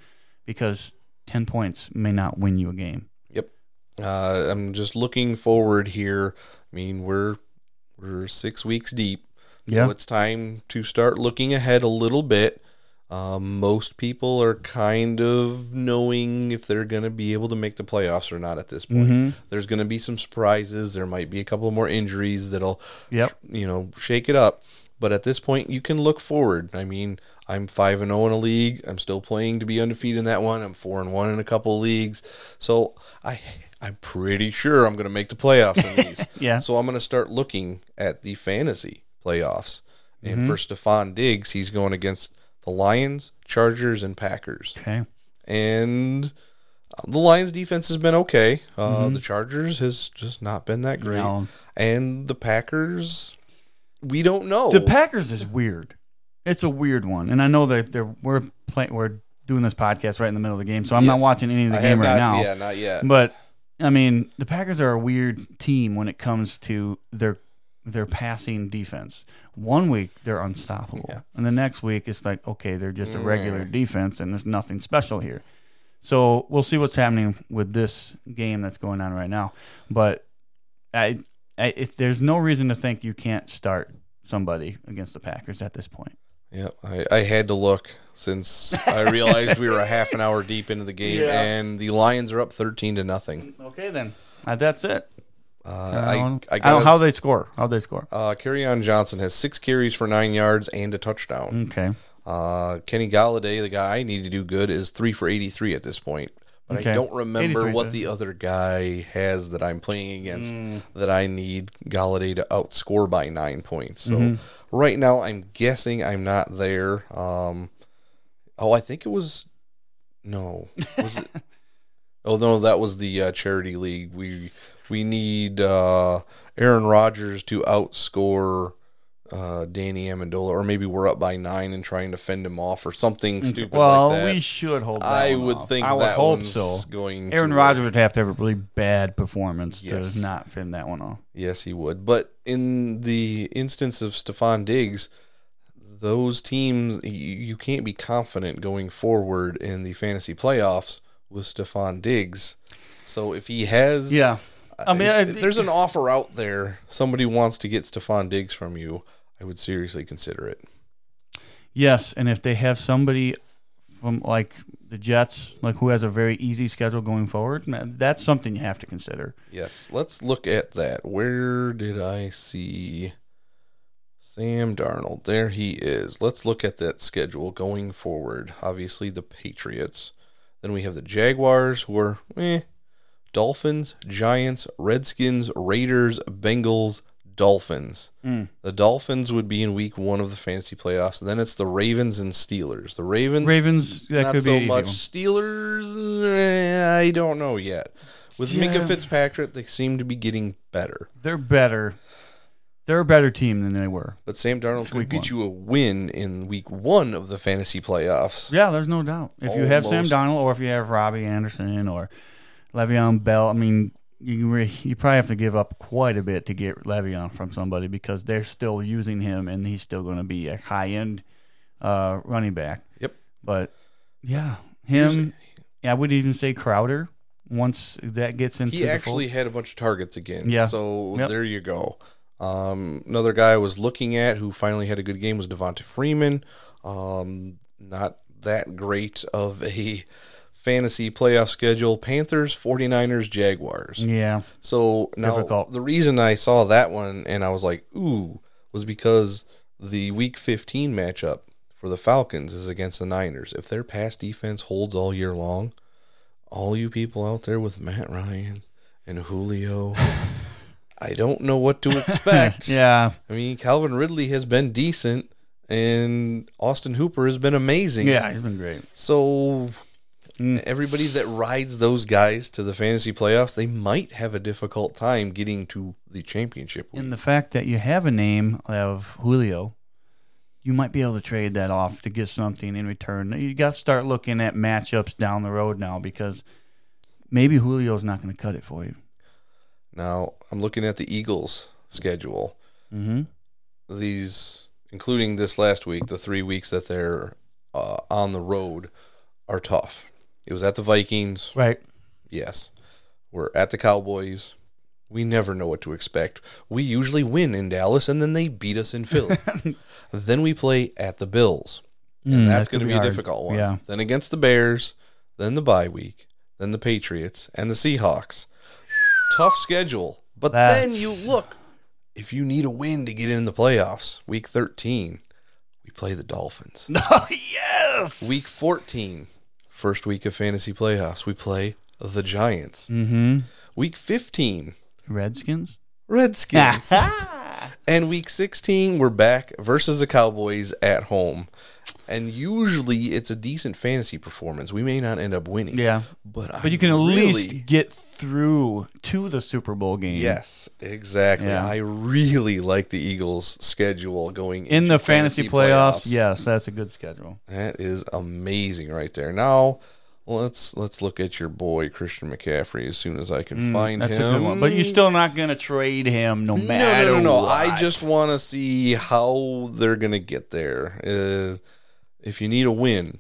Speaker 6: because 10 points may not win you a game.
Speaker 1: Yep. Uh, I'm just looking forward here. I mean, we're we're six weeks deep, so
Speaker 6: Yeah.
Speaker 1: it's time to start looking ahead a little bit. Um, most people are kind of knowing if they're going to be able to make the playoffs or not at this point.
Speaker 6: Mhm.
Speaker 1: There's going to be some surprises. There might be a couple more injuries that'll,
Speaker 6: Yep.
Speaker 1: you know, shake it up. But at this point, you can look forward. I mean, I'm five and zero in a league. I'm still playing to be undefeated in that one. I'm four and one in a couple of leagues. So I, I'm pretty sure I'm going to make the playoffs in these. (laughs)
Speaker 6: Yeah.
Speaker 1: So I'm going to start looking at the fantasy playoffs. And
Speaker 6: Mm-hmm.
Speaker 1: for Stefon Diggs, he's going against the Lions, Chargers, and Packers.
Speaker 6: Okay.
Speaker 1: And uh, the Lions' defense has been okay. Uh, The Chargers has just not been that great.
Speaker 6: Mm-hmm. No.
Speaker 1: And the Packers, we don't know.
Speaker 6: The Packers is weird. It's a weird one. And I know that they're, we're playing, we're doing this podcast right in the middle of the game, so I'm not watching any of the
Speaker 1: I
Speaker 6: game right
Speaker 1: not-
Speaker 6: now.
Speaker 1: Yeah, not yet.
Speaker 6: But I mean, the Packers are a weird team when it comes to their their passing defense. One week they're unstoppable,
Speaker 1: Yeah.
Speaker 6: and the next week it's like okay, they're just a regular mm. defense, and there's nothing special here. So we'll see what's happening with this game that's going on right now. But I, I if there's no reason to think you can't start somebody against the Packers at this point.
Speaker 1: Yeah, I, I had to look since I realized we were a (laughs) half an hour deep into the game,
Speaker 6: Yeah.
Speaker 1: and the Lions are up thirteen to nothing.
Speaker 6: Okay, then uh, that's it.
Speaker 1: Uh,
Speaker 6: I,
Speaker 1: I,
Speaker 6: don't,
Speaker 1: I
Speaker 6: I
Speaker 1: got
Speaker 6: how they score. How they score.
Speaker 1: Uh, on Johnson has six carries for nine yards and a touchdown.
Speaker 6: Okay.
Speaker 1: Uh, Kenny Golladay, the guy I need to do good, is three for 83 at this point. But I don't remember what the other guy has that I'm playing against
Speaker 6: Mm.
Speaker 1: that I need Golladay to outscore by nine points. So
Speaker 6: Mm-hmm.
Speaker 1: right now, I'm guessing I'm not there. Um, oh, I think it was no, was it? (laughs) oh no, that was the uh, charity league. We We need uh, Aaron Rodgers to outscore uh, Danny Amendola, or maybe we're up by nine and trying to fend him off, or something stupid
Speaker 6: well,
Speaker 1: like that.
Speaker 6: we should hold. That
Speaker 1: I would
Speaker 6: off.
Speaker 1: think
Speaker 6: I would
Speaker 1: that
Speaker 6: hope
Speaker 1: one's
Speaker 6: so.
Speaker 1: going.
Speaker 6: Aaron Rodgers would have to have a really bad performance
Speaker 1: Yes.
Speaker 6: to not fend that one off.
Speaker 1: Yes, he would. But in the instance of Stefon Diggs, those teams you, you can't be confident going forward in the fantasy playoffs with Stefon Diggs. So if he has,
Speaker 6: Yeah, I mean, I-
Speaker 1: there's an offer out there, somebody wants to get Stefon Diggs from you, I would seriously consider it.
Speaker 6: Yes, and if they have somebody from like the Jets, like who has a very easy schedule going forward, that's something you have to consider.
Speaker 1: Yes, let's look at that. Where did I see Sam Darnold? There he is. Let's look at that schedule going forward. Obviously, the Patriots. Then we have the Jaguars, who are eh, Dolphins, Giants, Redskins, Raiders, Bengals, Dolphins. The Dolphins would be in week one of the fantasy playoffs. Then it's the Ravens and Steelers. The Ravens,
Speaker 6: Ravens, that
Speaker 1: not
Speaker 6: could
Speaker 1: so
Speaker 6: be
Speaker 1: much.
Speaker 6: one.
Speaker 1: Steelers, eh, I don't know yet. With
Speaker 6: Yeah.
Speaker 1: Minkah Fitzpatrick, they seem to be getting better.
Speaker 6: They're better. They're a better team than they were.
Speaker 1: But Sam Darnold could get
Speaker 6: one.
Speaker 1: you a win in week one of the fantasy playoffs.
Speaker 6: Yeah, there's no doubt. If you have Sam
Speaker 1: Almost.
Speaker 6: Darnold or if you have Robbie Anderson or Le'Veon Bell, I mean, you re- you probably have to give up quite a bit to get Le'Veon from somebody because they're still using him and he's still going to be a high end uh, running back.
Speaker 1: Yep.
Speaker 6: But yeah, him. Yeah, I would even say Crowder. Once that gets into the
Speaker 1: He
Speaker 6: actually
Speaker 1: had a bunch of targets again.
Speaker 6: Yeah.
Speaker 1: So
Speaker 6: Yep.
Speaker 1: there you go. Um, another guy I was looking at who finally had a good game was Devonta Freeman. Um, not that great of a fantasy playoff schedule. Panthers, 49ers, Jaguars.
Speaker 6: yeah,
Speaker 1: So now
Speaker 6: Difficult.
Speaker 1: the reason I saw that one and I was like, ooh, was because the week 15 matchup for the Falcons is against the Niners. If their pass defense holds all year long, all you people out there with Matt Ryan and Julio, (laughs) I don't know what to (laughs) expect.
Speaker 6: yeah,
Speaker 1: I mean, Calvin Ridley has been decent and Austin Hooper has been amazing.
Speaker 6: yeah. He's been great.
Speaker 1: So
Speaker 6: Mm.
Speaker 1: everybody that rides those guys to the fantasy playoffs, they might have a difficult time getting to the championship. week.
Speaker 6: And the fact that you have a name of Julio, you might be able to trade that off to get something in return. You got to start looking at matchups down the road now because maybe Julio's not going to cut it for you.
Speaker 1: Now I'm looking at the Eagles' schedule.
Speaker 6: Mm-hmm.
Speaker 1: These, including this last week, the three weeks that they're uh, on the road, are tough. It was at the Vikings.
Speaker 6: Right.
Speaker 1: Yes. We're at the Cowboys. We never know what to expect. We usually win in Dallas, and then they beat us in Philly. (laughs) then we play at the Bills. and
Speaker 6: Mm,
Speaker 1: that's
Speaker 6: that
Speaker 1: going to be,
Speaker 6: be
Speaker 1: a difficult one.
Speaker 6: Yeah.
Speaker 1: Then against the Bears, then the bye week, then the Patriots and the Seahawks. Tough schedule, but then you look. If you need a win to get in the playoffs, week thirteen, we play the Dolphins. (laughs)
Speaker 6: yes.
Speaker 1: week 14, first week of fantasy playoffs, we play the Giants.
Speaker 6: Mm-hmm.
Speaker 1: Week fifteen,
Speaker 6: Redskins.
Speaker 1: Redskins. (laughs) and week 16, we're back versus the Cowboys at home. And usually it's a decent fantasy performance. We may not end up winning.
Speaker 6: Yeah.
Speaker 1: But,
Speaker 6: But you can at
Speaker 1: really,
Speaker 6: least get through to the Super Bowl game.
Speaker 1: Yes, exactly.
Speaker 6: Yeah.
Speaker 1: I really like the Eagles' schedule going
Speaker 6: In
Speaker 1: into
Speaker 6: the fantasy, playoffs, yes, that's a good schedule.
Speaker 1: That is amazing right there. Now, let's let's look at your boy Christian McCaffrey as soon as I can find
Speaker 6: Mm, That's
Speaker 1: him.
Speaker 6: a good one. But you're still not going to trade him no
Speaker 1: No,
Speaker 6: matter
Speaker 1: no, no, no.
Speaker 6: what.
Speaker 1: I just want to see how they're going to get there. Uh, if you need a win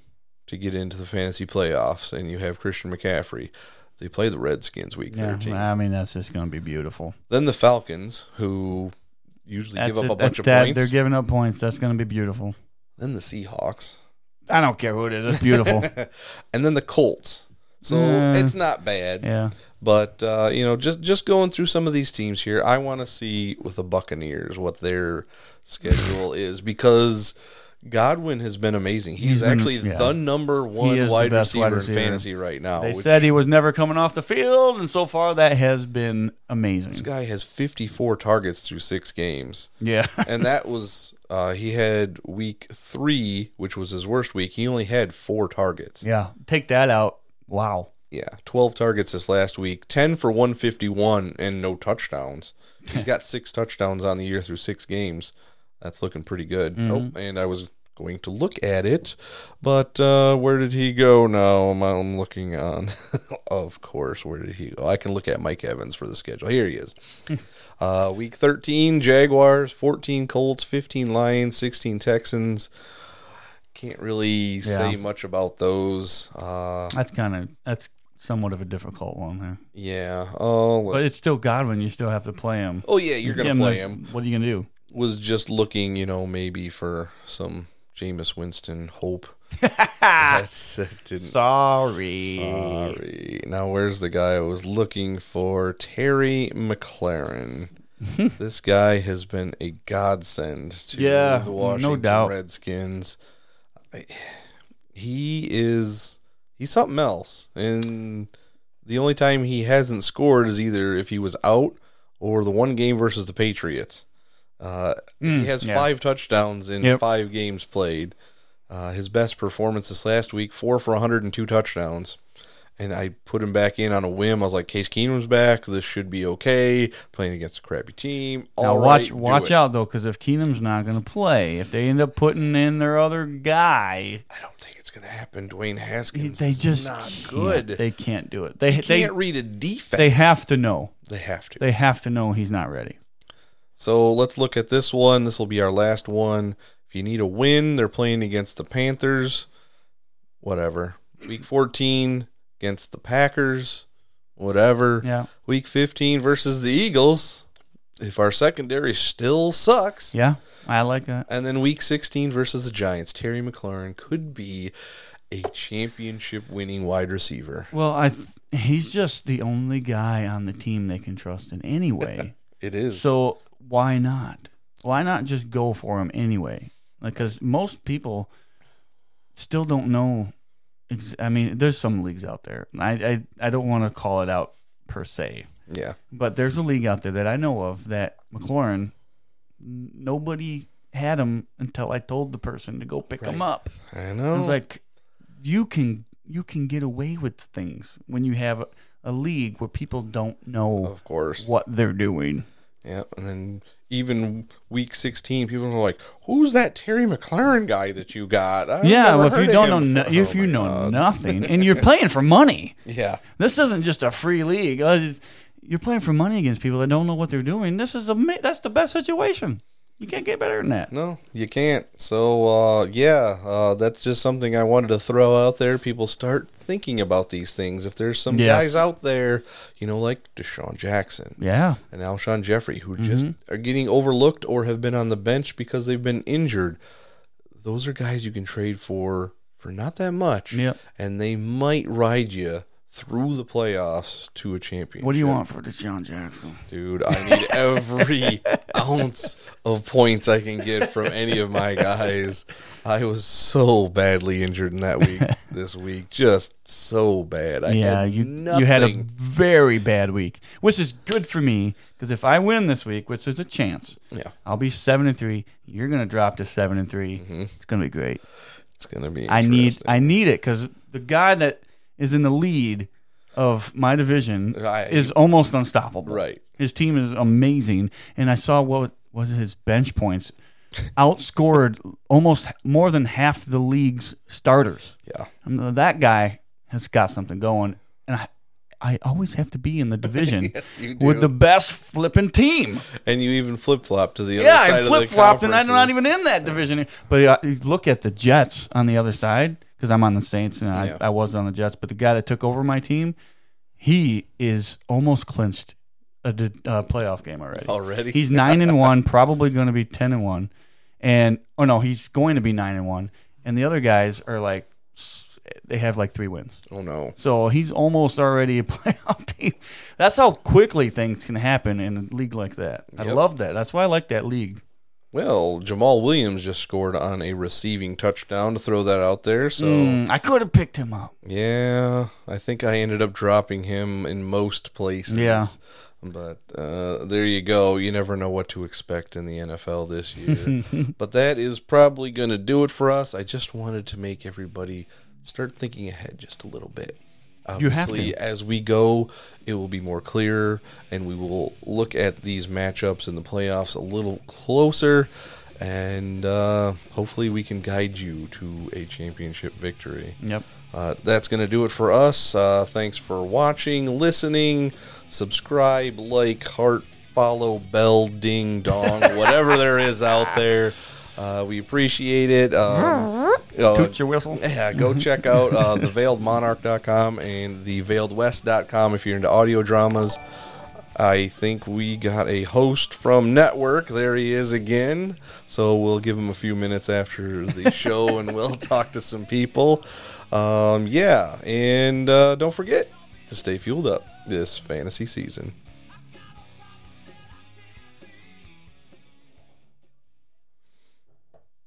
Speaker 1: to get into the fantasy playoffs and you have Christian McCaffrey, they play the Redskins week
Speaker 6: Yeah,
Speaker 1: 13.
Speaker 6: I mean, that's just going to be beautiful.
Speaker 1: Then the Falcons, who usually
Speaker 6: That's
Speaker 1: give up
Speaker 6: it.
Speaker 1: a bunch
Speaker 6: That-
Speaker 1: of points.
Speaker 6: They're giving up points. That's going to be beautiful.
Speaker 1: then the Seahawks.
Speaker 6: I don't care who it is. It's beautiful. (laughs)
Speaker 1: and then the Colts. So
Speaker 6: Uh,
Speaker 1: it's not bad.
Speaker 6: yeah.
Speaker 1: But uh, you know, just just going through some of these teams here, I want to see with the Buccaneers what their schedule is because Godwin has been amazing. He's,
Speaker 6: He's been-
Speaker 1: actually
Speaker 6: yeah.
Speaker 1: the number one
Speaker 6: is the
Speaker 1: wide
Speaker 6: best
Speaker 1: receiver,
Speaker 6: wide receiver.
Speaker 1: in fantasy right now.
Speaker 6: They
Speaker 1: which
Speaker 6: said he was never coming off the field, and so far that has been amazing.
Speaker 1: this guy has 54 targets through six games,
Speaker 6: Yeah. (laughs)
Speaker 1: and that was uh, he had week three, which was his worst week. He only had four targets.
Speaker 6: yeah. Take that out. Wow.
Speaker 1: Yeah, 12 targets this last week, 10 for 151 and no touchdowns. He's (laughs) got six touchdowns on the year through six games. That's looking pretty good. Oh, and I was going to look at it, but uh, where did he go now? I'm, looking on. (laughs) of course, where did he go? I can look at Mike Evans for the schedule. Here he is. uh, week 13, Jaguars, 14 Colts, 15 Lions, 16 Texans. Can't really say much about those. Uh,
Speaker 6: That's kind of that's somewhat of a difficult one there.
Speaker 1: yeah. Oh,
Speaker 6: But it's still Godwin. You still have to play him.
Speaker 1: oh yeah, you're gonna play him.
Speaker 6: What are you gonna do?
Speaker 1: Was just looking, you know, maybe for some Jameis Winston hope. (laughs) That's it didn't.
Speaker 6: Sorry.
Speaker 1: Sorry. Now where's the guy I was looking for? Terry McLaurin. (laughs) this guy has been a godsend to
Speaker 6: Yeah,
Speaker 1: the
Speaker 6: no
Speaker 1: Washington
Speaker 6: doubt.
Speaker 1: Redskins. I- He is he's something else. And the only time he hasn't scored is either if he was out or the one game versus the Patriots. Uh, he has
Speaker 6: yeah.
Speaker 1: five touchdowns in
Speaker 6: Yep.
Speaker 1: five games played. Uh, his best performance this last week, four for 102 touchdowns. And I put him back in on a whim. I was like, Case Keenum's back. This should be okay. Playing against a crappy team.
Speaker 6: Now watch
Speaker 1: right,
Speaker 6: watch out though, because if Keenum's not going to play, if they end up putting in their other guy,
Speaker 1: I don't think it's going to happen. Dwayne Haskins
Speaker 6: they just
Speaker 1: not good.
Speaker 6: They can't do it. They
Speaker 1: They
Speaker 6: they
Speaker 1: can't read a defense.
Speaker 6: they have to know.
Speaker 1: They have to.
Speaker 6: They have to know he's not ready.
Speaker 1: So let's look at this one. This will be our last one. If you need a win, they're playing against the Panthers. Whatever. Week 14 against the Packers. Whatever.
Speaker 6: Yeah.
Speaker 1: Week 15 versus the Eagles. If our secondary still sucks.
Speaker 6: Yeah, I like that.
Speaker 1: And then week 16 versus the Giants. Terry McLaurin could be a championship winning wide receiver.
Speaker 6: Well, I he's just the only guy on the team they can trust in anyway. (laughs)
Speaker 1: It is.
Speaker 6: so why not? Why not just go for him anyway? Because most people still don't know. Ex- I mean, there's some leagues out there. I I, I don't want to call it out per se,
Speaker 1: yeah.
Speaker 6: but there's a league out there that I know of that McLaurin. Nobody had him until I told the person to go pick him up.
Speaker 1: I
Speaker 6: I
Speaker 1: know.
Speaker 6: was like, you can you can get away with things when you have a, a league where people don't know
Speaker 1: of course.
Speaker 6: what they're doing.
Speaker 1: Yeah, and then even week 16, people are like, "Who's that Terry McLaurin guy that you got?" I've
Speaker 6: yeah, well, if you don't know, no,
Speaker 1: for- (laughs)
Speaker 6: if
Speaker 1: Oh
Speaker 6: you know
Speaker 1: God.
Speaker 6: nothing, and you're (laughs) playing for money,
Speaker 1: yeah,
Speaker 6: this isn't just a free league. Uh, You're playing for money against people that don't know what they're doing. This is a that's the best situation. You can't get better than that.
Speaker 1: no, you can't. So, uh, yeah, uh, that's just something I wanted to throw out there. People start thinking about these things. If there's some
Speaker 6: Yes.
Speaker 1: guys out there, you know, like DeSean Jackson
Speaker 6: Yeah,
Speaker 1: and Alshon Jeffery, who
Speaker 6: Mm-hmm.
Speaker 1: just are getting overlooked or have been on the bench because they've been injured. Those are guys you can trade for for not that much,
Speaker 6: Yep.
Speaker 1: and they might ride you through the playoffs to a championship.
Speaker 6: what do you want for DeSean Jackson?
Speaker 1: Dude, I need every (laughs) ounce of points I can get from any of my guys. I was so badly injured in that week (laughs) this week. Just so bad. I
Speaker 6: yeah,
Speaker 1: had
Speaker 6: you
Speaker 1: nothing.
Speaker 6: you had a very bad week, which is good for me because if I win this week, which there's a chance,
Speaker 1: yeah,
Speaker 6: I'll be seven and three. You're gonna drop to seven and 3 It's gonna be great.
Speaker 1: it's gonna be.
Speaker 6: I need
Speaker 1: Mm-hmm.
Speaker 6: I need it because the guy that is in the lead of my division is almost unstoppable.
Speaker 1: Right.
Speaker 6: His team is amazing, and I saw what was his bench points outscored almost more than half the league's starters.
Speaker 1: Yeah,
Speaker 6: I mean, that guy has got something going, and I, I always have to be in the division (laughs)
Speaker 1: Yes, you do.
Speaker 6: with the best flipping team.
Speaker 1: and you even flip flop to the other
Speaker 6: Yeah,
Speaker 1: side
Speaker 6: I
Speaker 1: of the
Speaker 6: flip flopped, and I'm
Speaker 1: conferences.
Speaker 6: not even in that division. But uh, you look at the Jets on the other side because I'm on the Saints and I,
Speaker 1: Yeah.
Speaker 6: I was on the Jets. But the guy that took over my team, he is almost clinched a uh, playoff game already.
Speaker 1: Already?
Speaker 6: he's nine and one, (laughs) probably going to be ten and one, and oh no, he's going to be nine and one. And the other guys are like, they have like three wins.
Speaker 1: Oh no.
Speaker 6: So he's almost already a (laughs) playoff team. That's how quickly things can happen in a league like that. I
Speaker 1: Yep.
Speaker 6: love that. That's why I like that league.
Speaker 1: Well, Jamaal Williams just scored on a receiving touchdown to throw that out there. So
Speaker 6: Mm, I could have picked him up.
Speaker 1: Yeah, I think I ended up dropping him in most places.
Speaker 6: Yeah.
Speaker 1: But uh, there you go. You never know what to expect in the NFL this year. (laughs) but that is probably going to do it for us. I just wanted to make everybody start thinking ahead just a little bit.
Speaker 6: You have to.
Speaker 1: as we go, it will be more clear, and we will look at these matchups in the playoffs a little closer, and uh, hopefully, we can guide you to a championship victory.
Speaker 6: Yep.
Speaker 1: Uh, that's going to do it for us. Uh, thanks for watching, listening. Subscribe, like, heart, follow, bell, ding, dong, whatever there is out there. Uh, we appreciate it. Um, uh,
Speaker 6: Toot your whistle.
Speaker 1: yeah, go (laughs) check out uh, theveiledmonarch.com and theveiledwest.com if you're into audio dramas. I think we got a host from Network. There he is again. So we'll give him a few minutes after the (laughs) show and we'll talk to some people. Um, yeah, and uh, don't forget to stay fueled up this fantasy season.